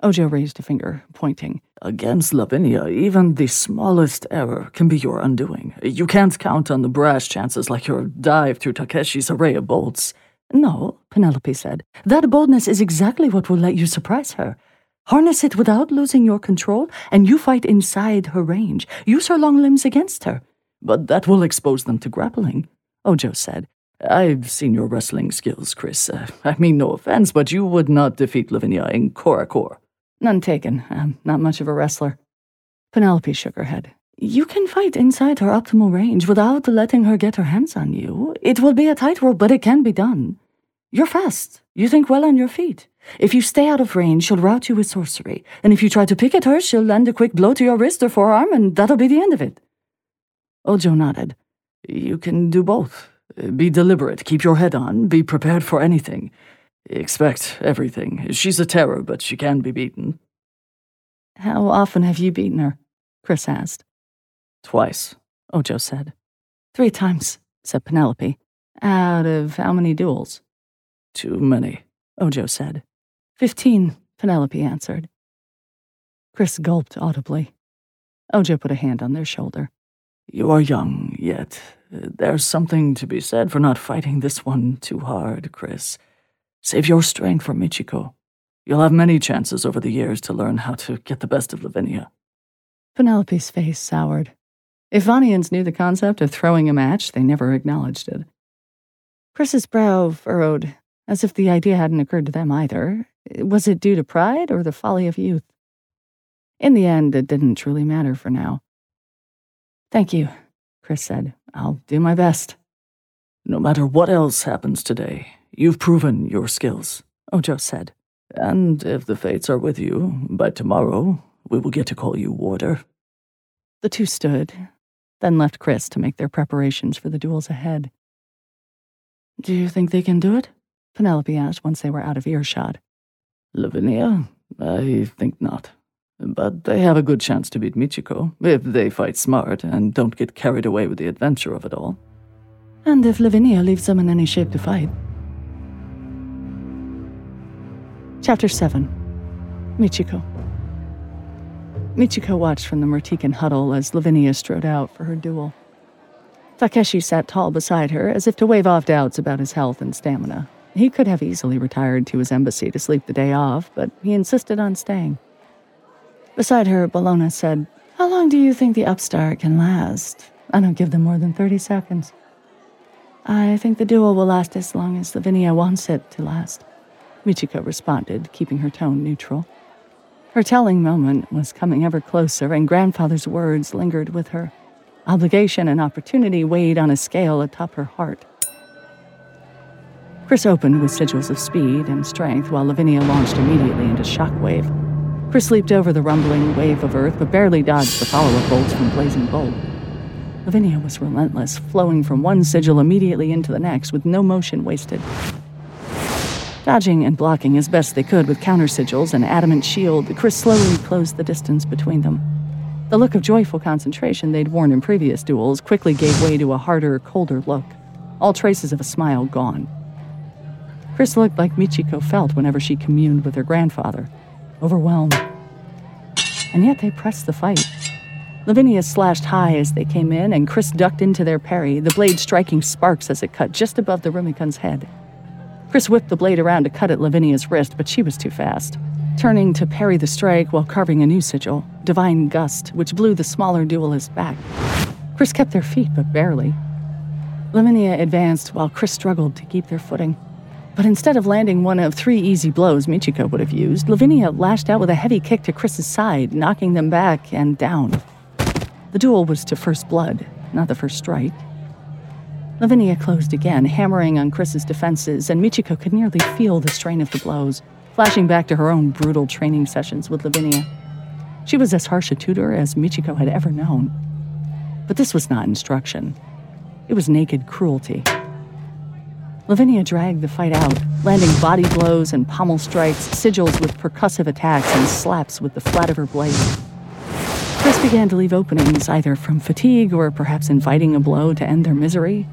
Ojo raised a finger, pointing. Against Lavinia, even the smallest error can be your undoing. You can't count on the brash chances like your dive through Takeshi's array of bolts. No, Penelope said. That boldness is exactly what will let you surprise her. Harness it without losing your control, and you fight inside her range. Use her long limbs against her. But that will expose them to grappling, Ojo said. I've seen your wrestling skills, Chris. Uh, I mean no offense, but you would not defeat Lavinia in core. None taken. I'm not much of a wrestler. Penelope shook her head. You can fight inside her optimal range without letting her get her hands on you. It will be a tightrope, but it can be done. You're fast. You think well on your feet. If you stay out of range, she'll rout you with sorcery. And if you try to pick at her, she'll land a quick blow to your wrist or forearm, and that'll be the end of it. Ojo nodded. You can do both. Be deliberate, keep your head on, be prepared for anything. Expect everything. She's a terror, but she can be beaten. How often have you beaten her? Chris asked. Twice, Ojo said. Three times, said Penelope. Out of how many duels? Too many, Ojo said. Fifteen, Penelope answered. Chris gulped audibly. Ojo put a hand on their shoulder. You are young, yet there's something to be said for not fighting this one too hard, Chris. Save your strength for Michiko. You'll have many chances over the years to learn how to get the best of Lavinia. Penelope's face soured. If Vanians knew the concept of throwing a match, they never acknowledged it. Chris's brow furrowed as if the idea hadn't occurred to them either. Was it due to pride or the folly of youth? In the end, it didn't truly matter for now. Thank you, Chris said. I'll do my best. No matter what else happens today, you've proven your skills, Ojo said. And if the fates are with you, by tomorrow, we will get to call you Warder. The two stood, then left Chris to make their preparations for the duels ahead. Do you think they can do it? Penelope asked once they were out of earshot. Lavinia? I think not. But they have a good chance to beat Michiko, if they fight smart and don't get carried away with the adventure of it all. And if Lavinia leaves them in any shape to fight. Chapter 7 Michiko Michiko watched from the Murtikan huddle as Lavinia strode out for her duel. Takeshi sat tall beside her, as if to wave off doubts about his health and stamina. He could have easily retired to his embassy to sleep the day off, but he insisted on staying. Beside her, Bellona said, How long do you think the upstart can last? I don't give them more than 30 seconds. I think the duel will last as long as Lavinia wants it to last, Michiko responded, keeping her tone neutral. Her telling moment was coming ever closer, and grandfather's words lingered with her. Obligation and opportunity weighed on a scale atop her heart. Chris opened with sigils of speed and strength, while Lavinia launched immediately into shockwave. Chris leaped over the rumbling wave of earth, but barely dodged the follow-up bolts from Blazing Bolt. Lavinia was relentless, flowing from one sigil immediately into the next with no motion wasted. Dodging and blocking as best they could with counter sigils and adamant shield, Chris slowly closed the distance between them. The look of joyful concentration they'd worn in previous duels quickly gave way to a harder, colder look, all traces of a smile gone. Chris looked like Michiko felt whenever she communed with her grandfather overwhelmed. And yet they pressed the fight. Lavinia slashed high as they came in, and Chris ducked into their parry, the blade striking sparks as it cut just above the Rumikan's head. Chris whipped the blade around to cut at Lavinia's wrist, but she was too fast, turning to parry the strike while carving a new sigil, Divine Gust, which blew the smaller duelist back. Chris kept their feet, but barely. Lavinia advanced while Chris struggled to keep their footing. But instead of landing one of three easy blows Michiko would have used, Lavinia lashed out with a heavy kick to Chris's side, knocking them back and down. The duel was to first blood, not the first strike. Lavinia closed again, hammering on Chris's defenses, and Michiko could nearly feel the strain of the blows, flashing back to her own brutal training sessions with Lavinia. She was as harsh a tutor as Michiko had ever known. But this was not instruction. It was naked cruelty. Lavinia dragged the fight out, landing body blows and pommel strikes, sigils with percussive attacks, and slaps with the flat of her blade. Chris began to leave openings, either from fatigue or perhaps inviting a blow to end their misery.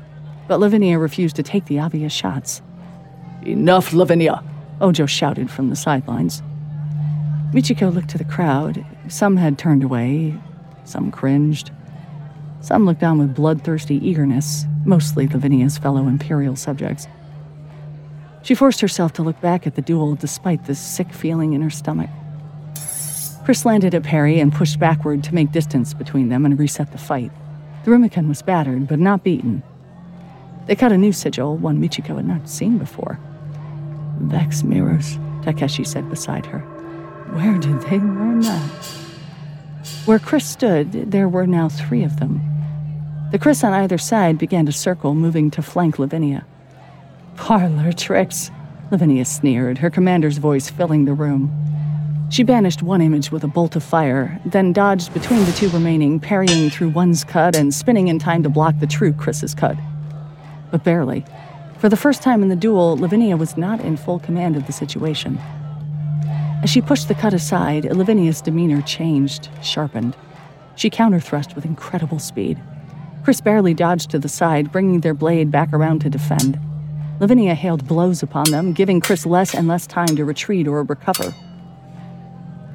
But Lavinia refused to take the obvious shots. Enough, Lavinia! Ojo shouted from the sidelines. Michiko looked to the crowd. Some had turned away, some cringed. Some looked on with bloodthirsty eagerness, mostly Lavinia's fellow Imperial subjects. She forced herself to look back at the duel despite the sick feeling in her stomach. Chris landed a parry and pushed backward to make distance between them and reset the fight. The Rumikan was battered, but not beaten. They cut a new sigil, one Michiko had not seen before. Vex mirrors, Takeshi said beside her. Where did they learn that? Where Chris stood, there were now three of them. The Chris on either side began to circle, moving to flank Lavinia. Parlor tricks, Lavinia sneered, her commander's voice filling the room. She banished one image with a bolt of fire, then dodged between the two remaining, parrying through one's cut and spinning in time to block the true Chris's cut. But barely. For the first time in the duel, Lavinia was not in full command of the situation. As she pushed the cut aside, Lavinia's demeanor changed, sharpened. She counterthrust with incredible speed. Chris barely dodged to the side, bringing their blade back around to defend. Lavinia hailed blows upon them, giving Chris less and less time to retreat or recover.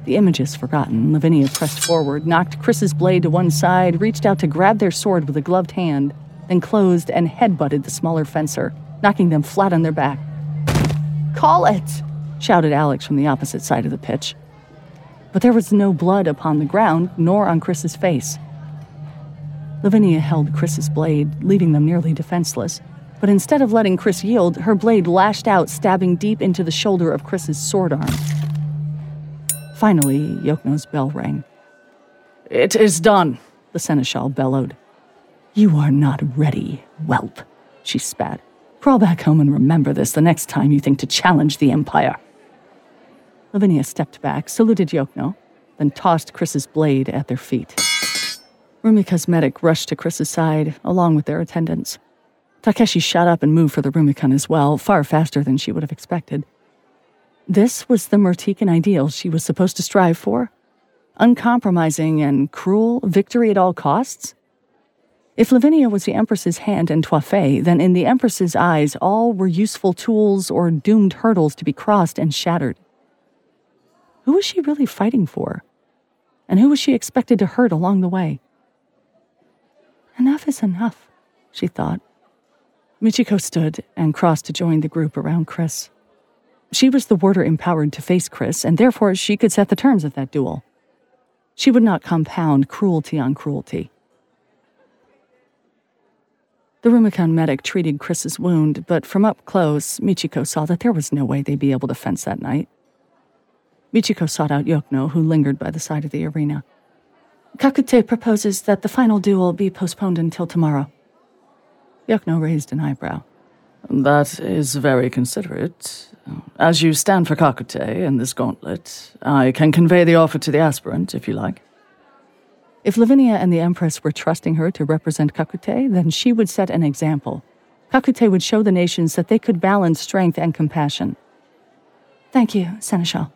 The images forgotten, Lavinia pressed forward, knocked Chris's blade to one side, reached out to grab their sword with a gloved hand, then closed and headbutted the smaller fencer, knocking them flat on their back. Call it! shouted Alex from the opposite side of the pitch. But there was no blood upon the ground, nor on Chris's face. Lavinia held Chris's blade, leaving them nearly defenseless, but instead of letting Chris yield, her blade lashed out, stabbing deep into the shoulder of Chris's sword arm. Finally, Yokno's bell rang. It is done, the seneschal bellowed. You are not ready, whelp, she spat. Crawl back home and remember this the next time you think to challenge the Empire. Lavinia stepped back, saluted Yokno, then tossed Chris's blade at their feet. Rumika's Cosmetic rushed to Chris's side, along with their attendants. Takeshi shot up and moved for the Rumikan as well, far faster than she would have expected. This was the Murtikan ideal she was supposed to strive for? Uncompromising and cruel victory at all costs? If Lavinia was the Empress's hand and Toifei, then in the Empress's eyes, all were useful tools or doomed hurdles to be crossed and shattered. Who was she really fighting for? And who was she expected to hurt along the way? Enough is enough, she thought. Michiko stood and crossed to join the group around Chris. She was the warder empowered to face Chris, and therefore she could set the terms of that duel. She would not compound cruelty on cruelty. The Rumikan medic treated Chris's wound, but from up close, Michiko saw that there was no way they'd be able to fence that night. Michiko sought out Yokno, who lingered by the side of the arena. Kakute proposes that the final duel be postponed until tomorrow. Yokno raised an eyebrow. That is very considerate. As you stand for Kakute in this gauntlet, I can convey the offer to the aspirant, if you like. If Lavinia and the Empress were trusting her to represent Kakute, then she would set an example. Kakute would show the nations that they could balance strength and compassion. Thank you, Seneschal.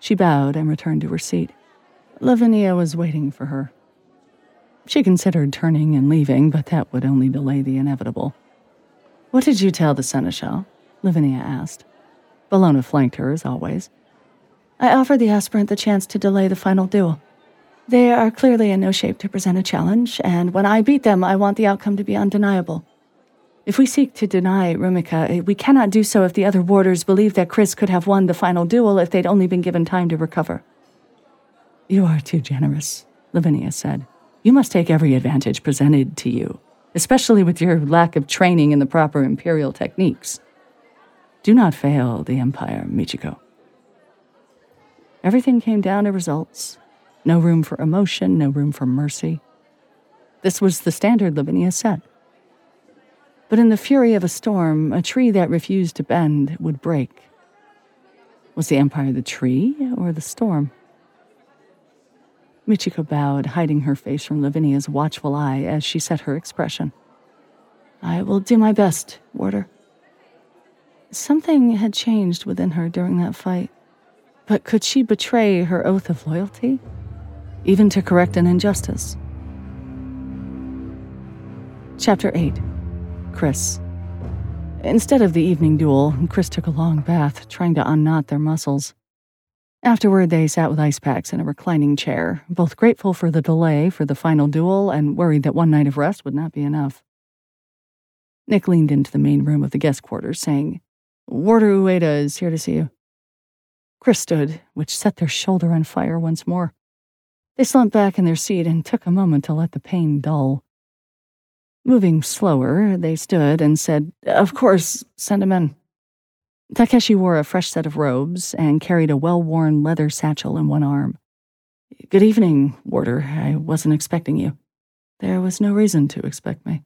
She bowed and returned to her seat. Lavinia was waiting for her. She considered turning and leaving, but that would only delay the inevitable. What did you tell the Seneschal? Lavinia asked. Bellona flanked her, as always. I offered the aspirant the chance to delay the final duel. They are clearly in no shape to present a challenge, and when I beat them, I want the outcome to be undeniable. If we seek to deny Rumika, eh, we cannot do so if the other warders believe that Chris could have won the final duel if they'd only been given time to recover. You are too generous, Lavinia said. You must take every advantage presented to you, especially with your lack of training in the proper imperial techniques. Do not fail the Empire, Michiko. Everything came down to results. No room for emotion, no room for mercy. This was the standard Lavinia set. But in the fury of a storm, a tree that refused to bend would break. Was the Empire the tree or the storm? Michiko bowed, hiding her face from Lavinia's watchful eye as she set her expression. I will do my best, Warder. Something had changed within her during that fight. But could she betray her oath of loyalty? even to correct an injustice. Chapter 8 Chris. Instead of the evening duel, Chris took a long bath, trying to unknot their muscles. Afterward, they sat with ice packs in a reclining chair, both grateful for the delay for the final duel and worried that one night of rest would not be enough. Nick leaned into the main room of the guest quarters, saying, Warder Ueda is here to see you. Chris stood, which set their shoulder on fire once more. They slumped back in their seat and took a moment to let the pain dull. Moving slower, they stood and said, Of course, send him in. Takeshi wore a fresh set of robes and carried a well worn leather satchel in one arm. Good evening, Warder. I wasn't expecting you. There was no reason to expect me.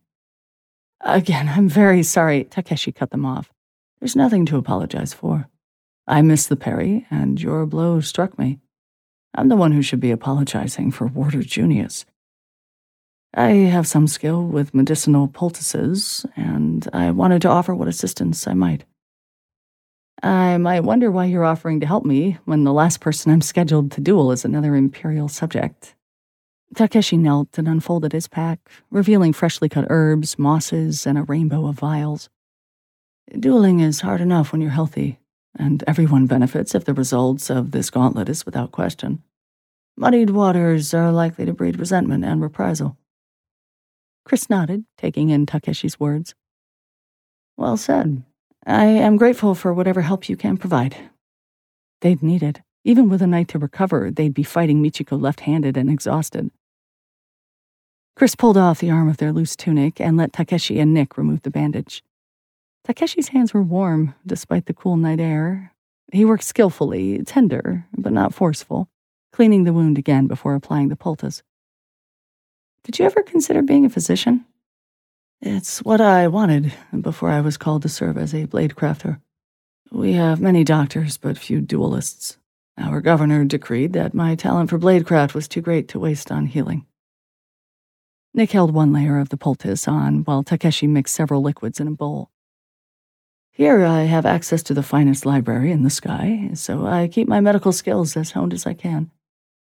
Again, I'm very sorry. Takeshi cut them off. There's nothing to apologize for. I missed the parry, and your blow struck me. I'm the one who should be apologizing for Warder Junius. I have some skill with medicinal poultices, and I wanted to offer what assistance I might. I might wonder why you're offering to help me when the last person I'm scheduled to duel is another Imperial subject. Takeshi knelt and unfolded his pack, revealing freshly cut herbs, mosses, and a rainbow of vials. Dueling is hard enough when you're healthy, and everyone benefits if the results of this gauntlet is without question. Muddied waters are likely to breed resentment and reprisal. Chris nodded, taking in Takeshi's words. Well said. I am grateful for whatever help you can provide. They'd need it. Even with a night to recover, they'd be fighting Michiko left handed and exhausted. Chris pulled off the arm of their loose tunic and let Takeshi and Nick remove the bandage. Takeshi's hands were warm, despite the cool night air. He worked skillfully, tender, but not forceful, cleaning the wound again before applying the poultice. Did you ever consider being a physician? It's what I wanted before I was called to serve as a blade crafter. We have many doctors, but few duelists. Our governor decreed that my talent for bladecraft was too great to waste on healing. Nick held one layer of the poultice on while Takeshi mixed several liquids in a bowl. Here I have access to the finest library in the sky, so I keep my medical skills as honed as I can.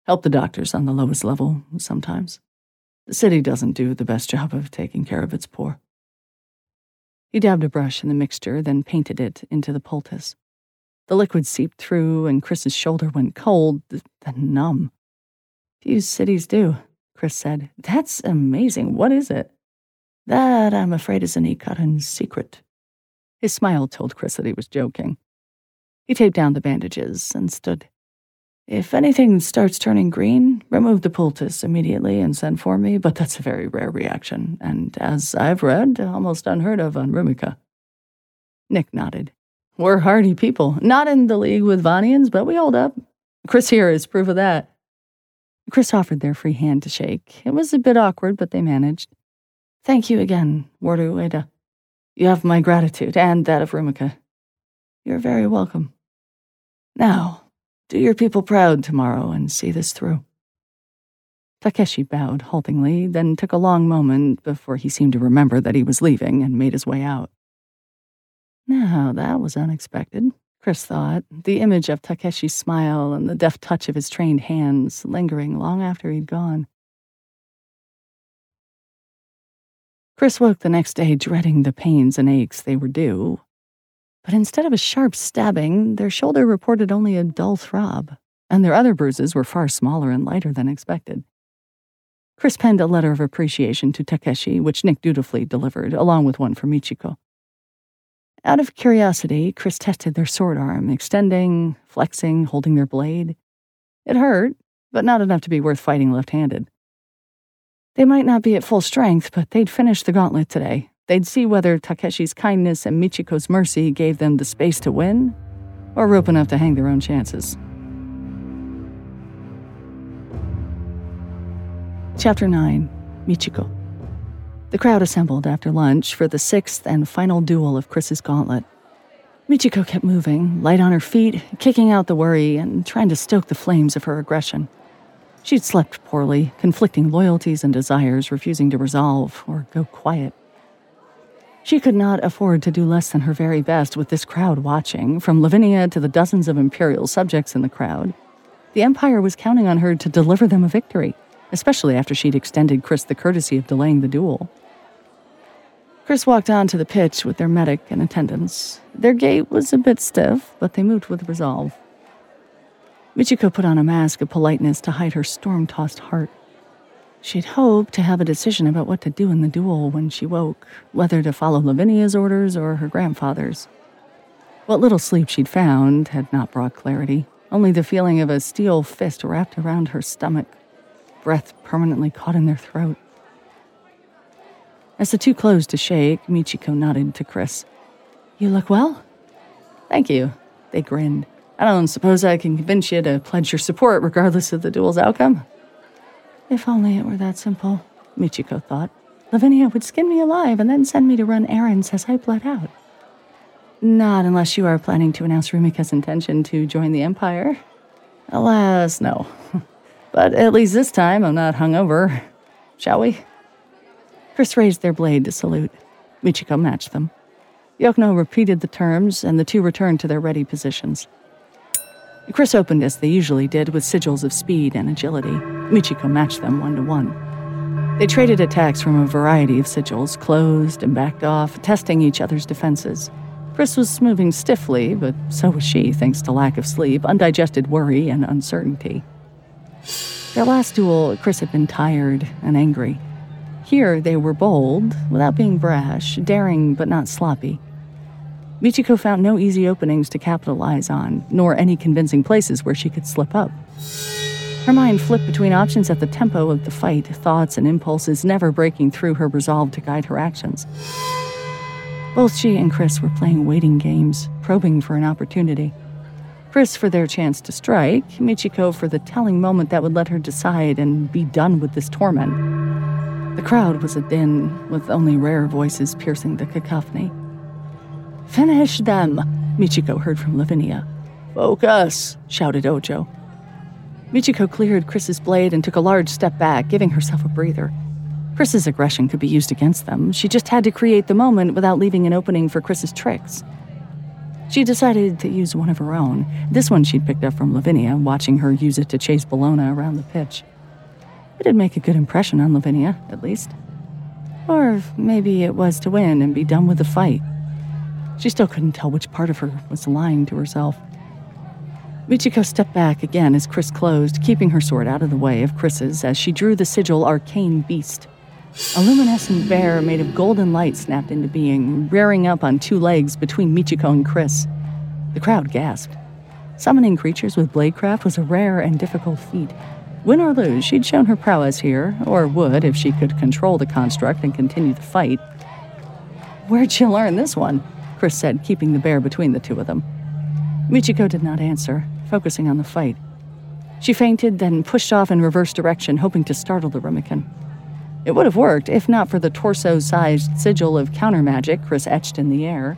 Help the doctors on the lowest level sometimes. The city doesn't do the best job of taking care of its poor. He dabbed a brush in the mixture, then painted it into the poultice. The liquid seeped through, and Chris's shoulder went cold, then numb. Few cities do, Chris said. That's amazing. What is it? That, I'm afraid, is an Ikarin's secret. His smile told Chris that he was joking. He taped down the bandages and stood. If anything starts turning green, remove the poultice immediately and send for me, but that's a very rare reaction, and as I've read, almost unheard of on Rumika. Nick nodded. We're hardy people, not in the league with Vanians, but we hold up. Chris here is proof of that. Chris offered their free hand to shake. It was a bit awkward, but they managed. Thank you again, Warder Ueda. You have my gratitude and that of Rumika. You're very welcome. Now, do your people proud tomorrow and see this through. Takeshi bowed haltingly, then took a long moment before he seemed to remember that he was leaving and made his way out. Now, that was unexpected, Chris thought, the image of Takeshi's smile and the deft touch of his trained hands lingering long after he'd gone. Chris woke the next day dreading the pains and aches they were due, but instead of a sharp stabbing, their shoulder reported only a dull throb, and their other bruises were far smaller and lighter than expected. Chris penned a letter of appreciation to Takeshi, which Nick dutifully delivered, along with one for Michiko. Out of curiosity, Chris tested their sword arm, extending, flexing, holding their blade. It hurt, but not enough to be worth fighting left handed. They might not be at full strength, but they'd finish the gauntlet today, They'd see whether Takeshi's kindness and Michiko's mercy gave them the space to win, or rope enough to hang their own chances. Chapter 9 Michiko. The crowd assembled after lunch for the sixth and final duel of Chris's gauntlet. Michiko kept moving, light on her feet, kicking out the worry and trying to stoke the flames of her aggression. She'd slept poorly, conflicting loyalties and desires refusing to resolve or go quiet. She could not afford to do less than her very best with this crowd watching, from Lavinia to the dozens of Imperial subjects in the crowd. The Empire was counting on her to deliver them a victory, especially after she'd extended Chris the courtesy of delaying the duel. Chris walked on to the pitch with their medic in attendance. Their gait was a bit stiff, but they moved with resolve. Michiko put on a mask of politeness to hide her storm tossed heart. She'd hoped to have a decision about what to do in the duel when she woke, whether to follow Lavinia's orders or her grandfather's. What little sleep she'd found had not brought clarity, only the feeling of a steel fist wrapped around her stomach, breath permanently caught in their throat. As the two closed to shake, Michiko nodded to Chris. You look well? Thank you. They grinned. I don't suppose I can convince you to pledge your support regardless of the duel's outcome? If only it were that simple, Michiko thought. Lavinia would skin me alive and then send me to run errands as I bled out. Not unless you are planning to announce Rumika's intention to join the Empire. Alas, no. but at least this time I'm not hungover. Shall we? Chris raised their blade to salute. Michiko matched them. Yokno repeated the terms, and the two returned to their ready positions. Chris opened as they usually did, with sigils of speed and agility. Michiko matched them one to one. They traded attacks from a variety of sigils, closed and backed off, testing each other's defenses. Chris was moving stiffly, but so was she, thanks to lack of sleep, undigested worry, and uncertainty. Their last duel, Chris had been tired and angry. Here, they were bold, without being brash, daring but not sloppy. Michiko found no easy openings to capitalize on, nor any convincing places where she could slip up. Her mind flipped between options at the tempo of the fight, thoughts and impulses never breaking through her resolve to guide her actions. Both she and Chris were playing waiting games, probing for an opportunity. Chris for their chance to strike, Michiko for the telling moment that would let her decide and be done with this torment. The crowd was a din, with only rare voices piercing the cacophony. Finish them, Michiko heard from Lavinia. Focus, shouted Ojo. Michiko cleared Chris's blade and took a large step back, giving herself a breather. Chris's aggression could be used against them. She just had to create the moment without leaving an opening for Chris's tricks. She decided to use one of her own. This one she'd picked up from Lavinia, watching her use it to chase Bellona around the pitch. It'd make a good impression on Lavinia, at least. Or maybe it was to win and be done with the fight. She still couldn't tell which part of her was lying to herself. Michiko stepped back again as Chris closed, keeping her sword out of the way of Chris's as she drew the sigil Arcane Beast. A luminescent bear made of golden light snapped into being, rearing up on two legs between Michiko and Chris. The crowd gasped. Summoning creatures with bladecraft was a rare and difficult feat. Win or lose, she'd shown her prowess here, or would if she could control the construct and continue the fight. Where'd you learn this one? Chris said, keeping the bear between the two of them. Michiko did not answer, focusing on the fight. She fainted, then pushed off in reverse direction, hoping to startle the Rumikan. It would have worked if not for the torso sized sigil of counter magic Chris etched in the air.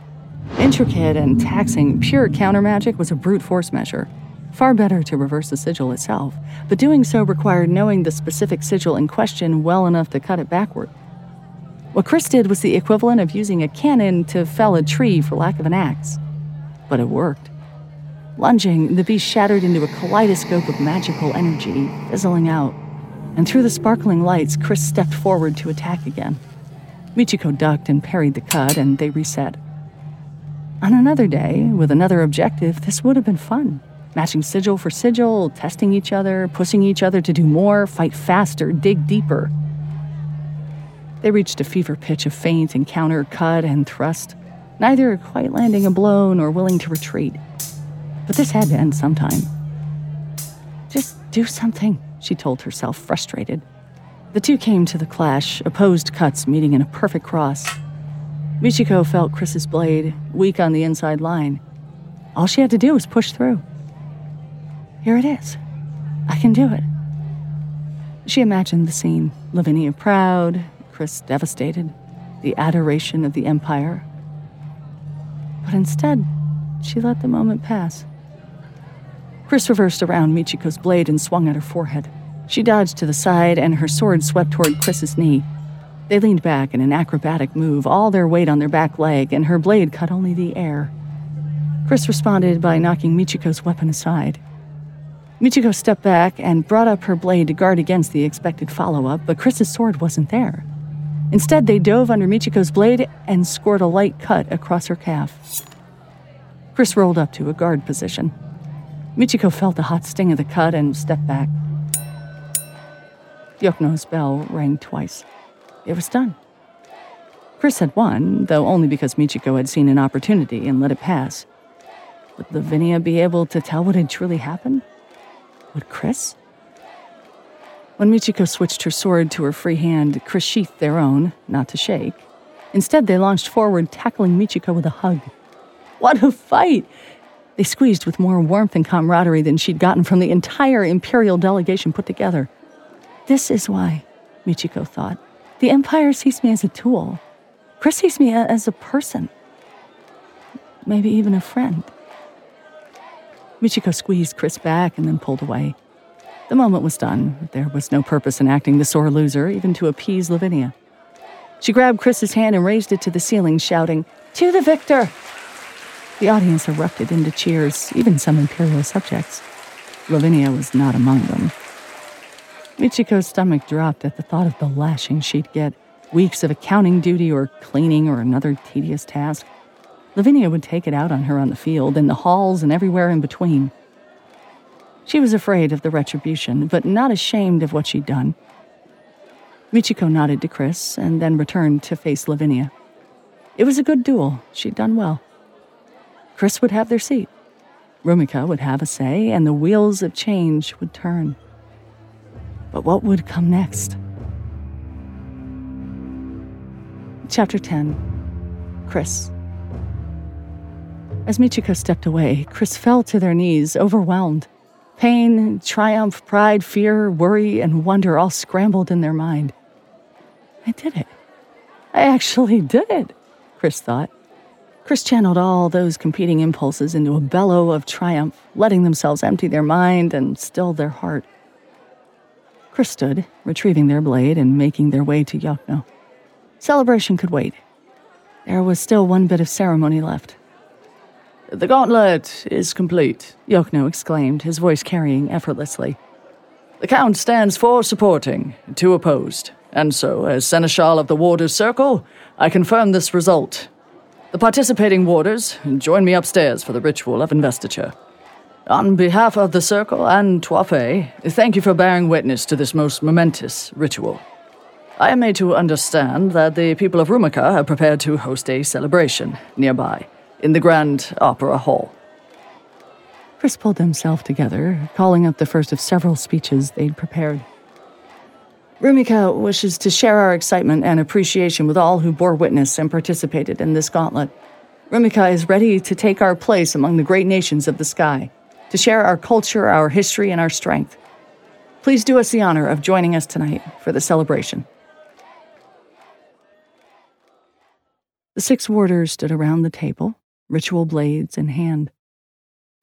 Intricate and taxing, pure counter magic was a brute force measure. Far better to reverse the sigil itself, but doing so required knowing the specific sigil in question well enough to cut it backward. What Chris did was the equivalent of using a cannon to fell a tree for lack of an axe. But it worked. Lunging, the beast shattered into a kaleidoscope of magical energy, fizzling out. And through the sparkling lights, Chris stepped forward to attack again. Michiko ducked and parried the cut, and they reset. On another day, with another objective, this would have been fun. Matching sigil for sigil, testing each other, pushing each other to do more, fight faster, dig deeper. They reached a fever pitch of feint and counter, cut, and thrust, neither quite landing a blow nor willing to retreat. But this had to end sometime. Just do something, she told herself, frustrated. The two came to the clash, opposed cuts meeting in a perfect cross. Michiko felt Chris's blade, weak on the inside line. All she had to do was push through. Here it is. I can do it. She imagined the scene Lavinia proud, Chris devastated, the adoration of the Empire. But instead, she let the moment pass. Chris reversed around Michiko's blade and swung at her forehead. She dodged to the side, and her sword swept toward Chris's knee. They leaned back in an acrobatic move, all their weight on their back leg, and her blade cut only the air. Chris responded by knocking Michiko's weapon aside. Michiko stepped back and brought up her blade to guard against the expected follow up, but Chris's sword wasn't there. Instead, they dove under Michiko's blade and scored a light cut across her calf. Chris rolled up to a guard position. Michiko felt the hot sting of the cut and stepped back. Yokno's bell rang twice. It was done. Chris had won, though only because Michiko had seen an opportunity and let it pass. Would Lavinia be able to tell what had truly happened? Would Chris? When Michiko switched her sword to her free hand, Chris sheathed their own, not to shake. Instead, they launched forward, tackling Michiko with a hug. What a fight! They squeezed with more warmth and camaraderie than she'd gotten from the entire Imperial delegation put together. This is why, Michiko thought, the Empire sees me as a tool. Chris sees me as a person. Maybe even a friend. Michiko squeezed Chris back and then pulled away. The moment was done. There was no purpose in acting the sore loser, even to appease Lavinia. She grabbed Chris's hand and raised it to the ceiling, shouting, To the victor! The audience erupted into cheers, even some Imperial subjects. Lavinia was not among them. Michiko's stomach dropped at the thought of the lashing she'd get weeks of accounting duty or cleaning or another tedious task. Lavinia would take it out on her on the field, in the halls, and everywhere in between. She was afraid of the retribution, but not ashamed of what she'd done. Michiko nodded to Chris and then returned to face Lavinia. It was a good duel. She'd done well. Chris would have their seat. Rumika would have a say, and the wheels of change would turn. But what would come next? Chapter 10 Chris. As Michiko stepped away, Chris fell to their knees, overwhelmed. Pain, triumph, pride, fear, worry, and wonder all scrambled in their mind. I did it. I actually did it, Chris thought. Chris channeled all those competing impulses into a bellow of triumph, letting themselves empty their mind and still their heart. Chris stood, retrieving their blade and making their way to Yokno. Celebration could wait. There was still one bit of ceremony left. The gauntlet is complete, Yokno exclaimed, his voice carrying effortlessly. The Count stands for supporting, two opposed, and so, as Seneschal of the Warders' Circle, I confirm this result. The participating warders join me upstairs for the ritual of investiture. On behalf of the Circle and Twaa-Fei, thank you for bearing witness to this most momentous ritual. I am made to understand that the people of Rumika are prepared to host a celebration nearby in the Grand Opera Hall. Chris pulled himself together, calling up the first of several speeches they'd prepared. Rumika wishes to share our excitement and appreciation with all who bore witness and participated in this gauntlet. Rumika is ready to take our place among the great nations of the sky, to share our culture, our history, and our strength. Please do us the honor of joining us tonight for the celebration. The six warders stood around the table, ritual blades in hand.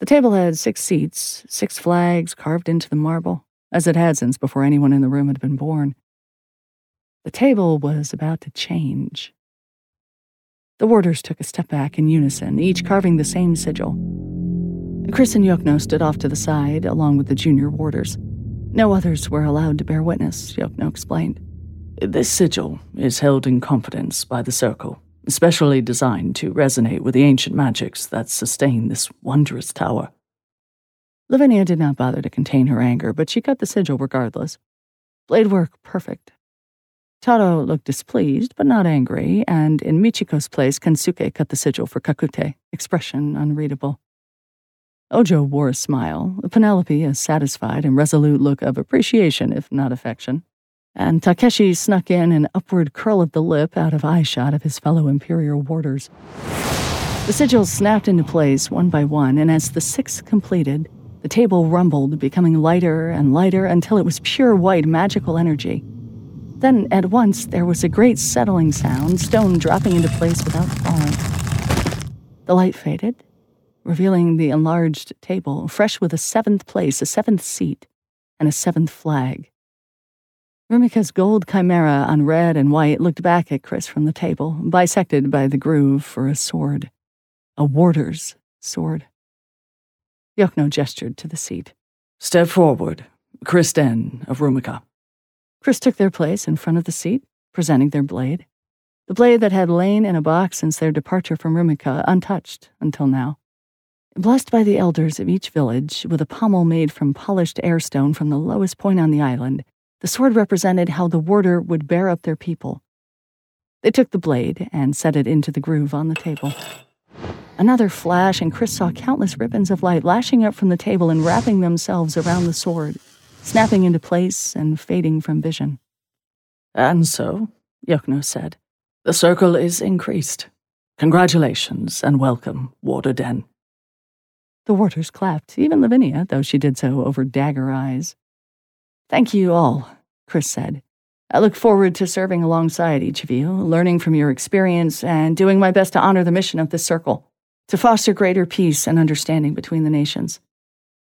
The table had six seats, six flags carved into the marble, as it had since before anyone in the room had been born. The table was about to change. The warders took a step back in unison, each carving the same sigil. Chris and Yokno stood off to the side, along with the junior warders. No others were allowed to bear witness, Yokno explained. This sigil is held in confidence by the Circle, specially designed to resonate with the ancient magics that sustain this wondrous tower. Lavinia did not bother to contain her anger, but she cut the sigil regardless. Blade work perfect. Taro looked displeased, but not angry, and in Michiko's place, Kensuke cut the sigil for Kakute, expression unreadable. Ojo wore a smile, Penelope a satisfied and resolute look of appreciation, if not affection and Takeshi snuck in an upward curl of the lip out of eyeshot of his fellow Imperial warders. The sigils snapped into place one by one, and as the six completed, the table rumbled, becoming lighter and lighter until it was pure white magical energy. Then, at once, there was a great settling sound, stone dropping into place without falling. The light faded, revealing the enlarged table, fresh with a seventh place, a seventh seat, and a seventh flag. Rumika's gold chimera on red and white looked back at Chris from the table, bisected by the groove for a sword. A warder's sword. Yokno gestured to the seat. Step forward, Chris Den of Rumika. Chris took their place in front of the seat, presenting their blade. The blade that had lain in a box since their departure from Rumika, untouched until now. Blessed by the elders of each village, with a pommel made from polished airstone from the lowest point on the island, the sword represented how the warder would bear up their people. They took the blade and set it into the groove on the table. Another flash, and Chris saw countless ribbons of light lashing up from the table and wrapping themselves around the sword, snapping into place and fading from vision. And so, Yokno said, the circle is increased. Congratulations and welcome, Warder Den. The warders clapped, even Lavinia, though she did so over dagger eyes. Thank you all, Chris said. I look forward to serving alongside each of you, learning from your experience, and doing my best to honor the mission of this circle to foster greater peace and understanding between the nations.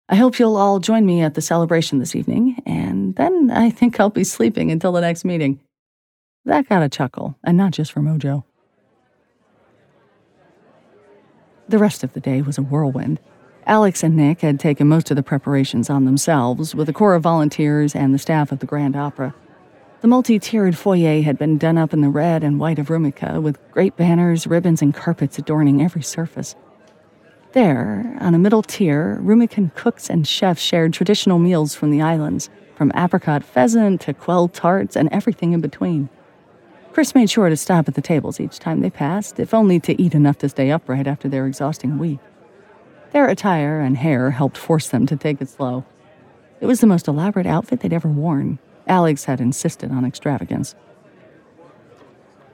I hope you'll all join me at the celebration this evening, and then I think I'll be sleeping until the next meeting. That got a chuckle, and not just from Ojo. The rest of the day was a whirlwind. Alex and Nick had taken most of the preparations on themselves, with a corps of volunteers and the staff of the Grand Opera. The multi tiered foyer had been done up in the red and white of Rumika, with great banners, ribbons, and carpets adorning every surface. There, on a middle tier, Rumikan cooks and chefs shared traditional meals from the islands, from apricot pheasant to quail tarts and everything in between. Chris made sure to stop at the tables each time they passed, if only to eat enough to stay upright after their exhausting week. Their attire and hair helped force them to take it slow. It was the most elaborate outfit they'd ever worn, Alex had insisted on extravagance.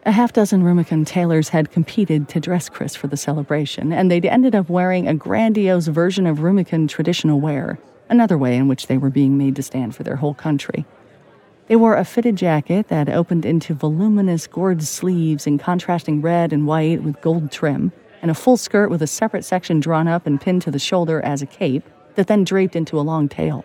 A half dozen Rumikan tailors had competed to dress Chris for the celebration, and they'd ended up wearing a grandiose version of Rumikan traditional wear, another way in which they were being made to stand for their whole country. They wore a fitted jacket that opened into voluminous gored sleeves in contrasting red and white with gold trim, and a full skirt with a separate section drawn up and pinned to the shoulder as a cape that then draped into a long tail.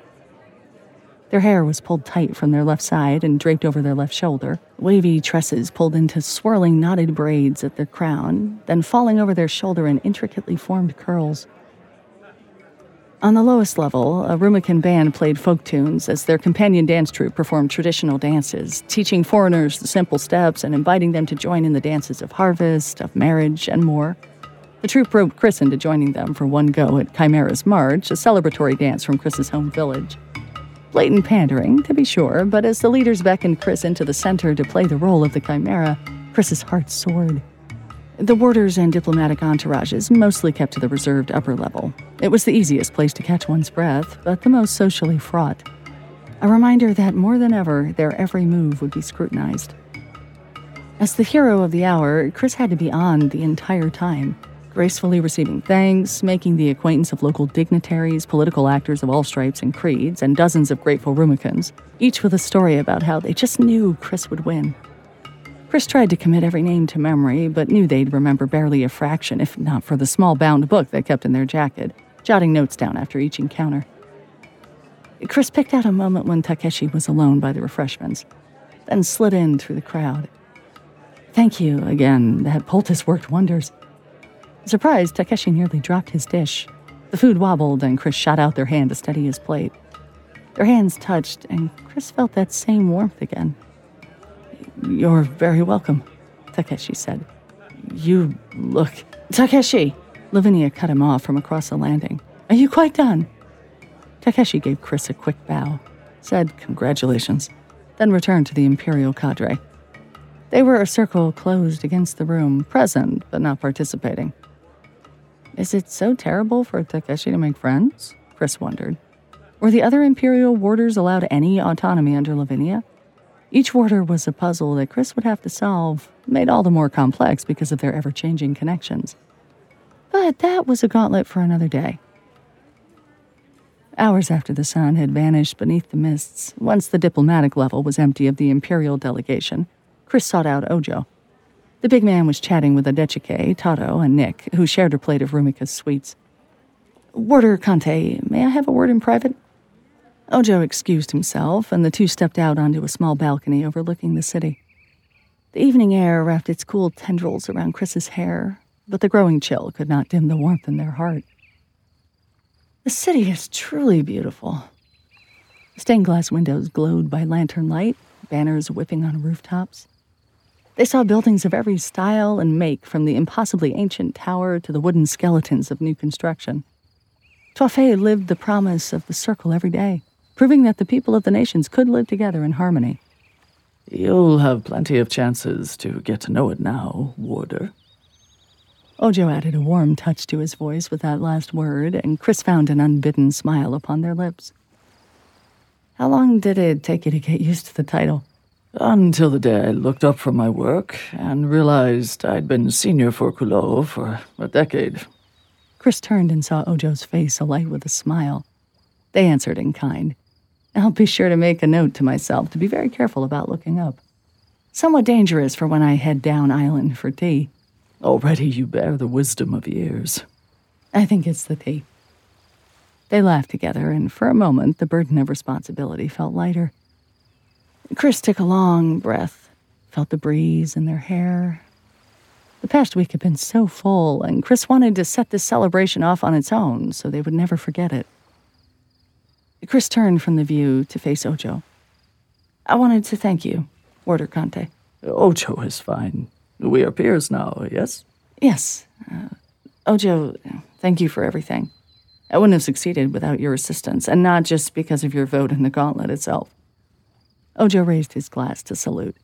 Their hair was pulled tight from their left side and draped over their left shoulder, wavy tresses pulled into swirling knotted braids at their crown, then falling over their shoulder in intricately formed curls. On the lowest level, a Rumikan band played folk tunes as their companion dance troupe performed traditional dances, teaching foreigners the simple steps and inviting them to join in the dances of harvest, of marriage, and more. The troupe roped Chris into joining them for one go at Chimera's March, a celebratory dance from Chris's home village. Blatant pandering, to be sure, but as the leaders beckoned Chris into the center to play the role of the Chimera, Chris's heart soared. The warders and diplomatic entourages mostly kept to the reserved upper level. It was the easiest place to catch one's breath, but the most socially fraught. A reminder that more than ever, their every move would be scrutinized. As the hero of the hour, Chris had to be on the entire time gracefully receiving thanks, making the acquaintance of local dignitaries, political actors of all stripes and creeds, and dozens of grateful Rumikans, each with a story about how they just knew Chris would win. Chris tried to commit every name to memory, but knew they'd remember barely a fraction, if not for the small bound book they kept in their jacket, jotting notes down after each encounter. Chris picked out a moment when Takeshi was alone by the refreshments, then slid in through the crowd. Thank you again, that poultice worked wonders. Surprised, Takeshi nearly dropped his dish. The food wobbled, and Chris shot out their hand to steady his plate. Their hands touched, and Chris felt that same warmth again. You're very welcome, Takeshi said. You look. Takeshi! Lavinia cut him off from across the landing. Are you quite done? Takeshi gave Chris a quick bow, said congratulations, then returned to the Imperial cadre. They were a circle closed against the room, present but not participating. Is it so terrible for Takeshi to make friends? Chris wondered. Were the other Imperial warders allowed any autonomy under Lavinia? Each warder was a puzzle that Chris would have to solve, made all the more complex because of their ever changing connections. But that was a gauntlet for another day. Hours after the sun had vanished beneath the mists, once the diplomatic level was empty of the Imperial delegation, Chris sought out Ojo. The big man was chatting with Adechike, Tato, and Nick, who shared a plate of Rumika's sweets. Warder Conte, may I have a word in private? Ojo excused himself, and the two stepped out onto a small balcony overlooking the city. The evening air wrapped its cool tendrils around Chris's hair, but the growing chill could not dim the warmth in their heart. The city is truly beautiful, Stained glass windows glowed by lantern light, banners whipping on rooftops. They saw buildings of every style and make, from the impossibly ancient tower to the wooden skeletons of new construction. Twaa-Fei lived the promise of the circle every day, proving that the people of the nations could live together in harmony. You'll have plenty of chances to get to know it now, Warder. Ojo added a warm touch to his voice with that last word, and Chris found an unbidden smile upon their lips. How long did it take you to get used to the title? Until the day I looked up from my work and realized I'd been senior for Quloo for a decade. Chris turned and saw Ojo's face alight with a smile. They answered in kind. I'll be sure to make a note to myself to be very careful about looking up. Somewhat dangerous for when I head down island for tea. Already you bear the wisdom of years. I think it's the tea. They laughed together, and for a moment the burden of responsibility felt lighter. Chris took a long breath, felt the breeze in their hair. The past week had been so full, and Chris wanted to set this celebration off on its own so they would never forget it. Chris turned from the view to face Ojo. I wanted to thank you, Warder Conte. Ojo is fine. We are peers now, yes? Yes. Uh, Ojo, thank you for everything. I wouldn't have succeeded without your assistance, and not just because of your vote in the gauntlet itself. Ojo raised his glass to salute.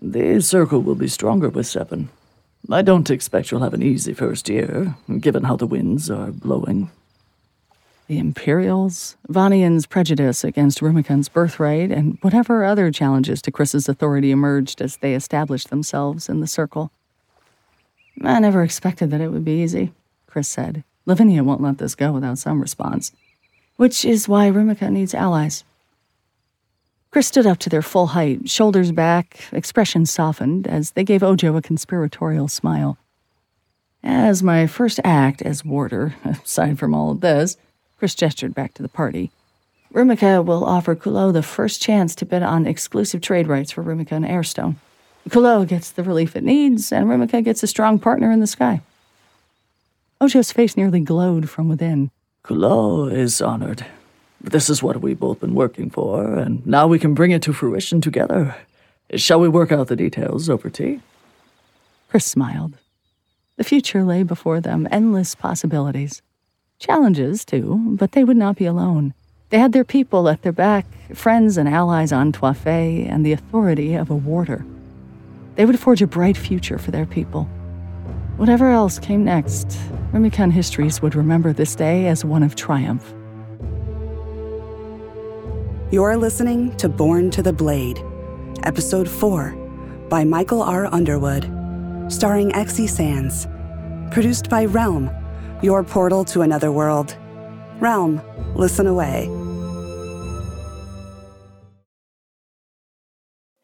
The circle will be stronger with seven. I don't expect you'll have an easy first year, given how the winds are blowing. The Imperials, Vanian's prejudice against Rumikan's birthright, and whatever other challenges to Chris's authority emerged as they established themselves in the circle. I never expected that it would be easy, Chris said. Lavinia won't let this go without some response. Which is why Rumika needs allies. Chris stood up to their full height, shoulders back, expression softened as they gave Ojo a conspiratorial smile. As my first act as warder, aside from all of this, Chris gestured back to the party. Rumika will offer Quloo the first chance to bid on exclusive trade rights for Rumika and Airstone. Quloo gets the relief it needs, and Rumika gets a strong partner in the sky. Ojo's face nearly glowed from within. Quloo is honored. This is what we've both been working for, and now we can bring it to fruition together. Shall we work out the details over tea? Chris smiled. The future lay before them, endless possibilities. Challenges, too, but they would not be alone. They had their people at their back, friends and allies on Twaa-Fei, and the authority of a warder. They would forge a bright future for their people. Whatever else came next, Rumikan histories would remember this day as one of triumph. You're listening to Born to the Blade, Episode 4 by Michael R. Underwood, starring Exie Sands. Produced by Realm, your portal to another world. Realm, listen away.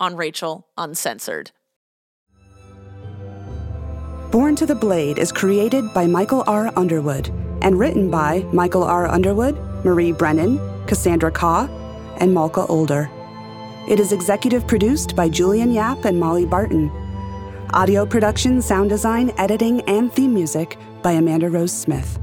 on Rachel Uncensored. Born to the Blade is created by Michael R. Underwood and written by Michael R. Underwood, Marie Brennan, Cassandra Khaw, and Malka Older. It is executive produced by Julian Yap and Molly Barton. Audio production, sound design, editing, and theme music by Amanda Rose Smith.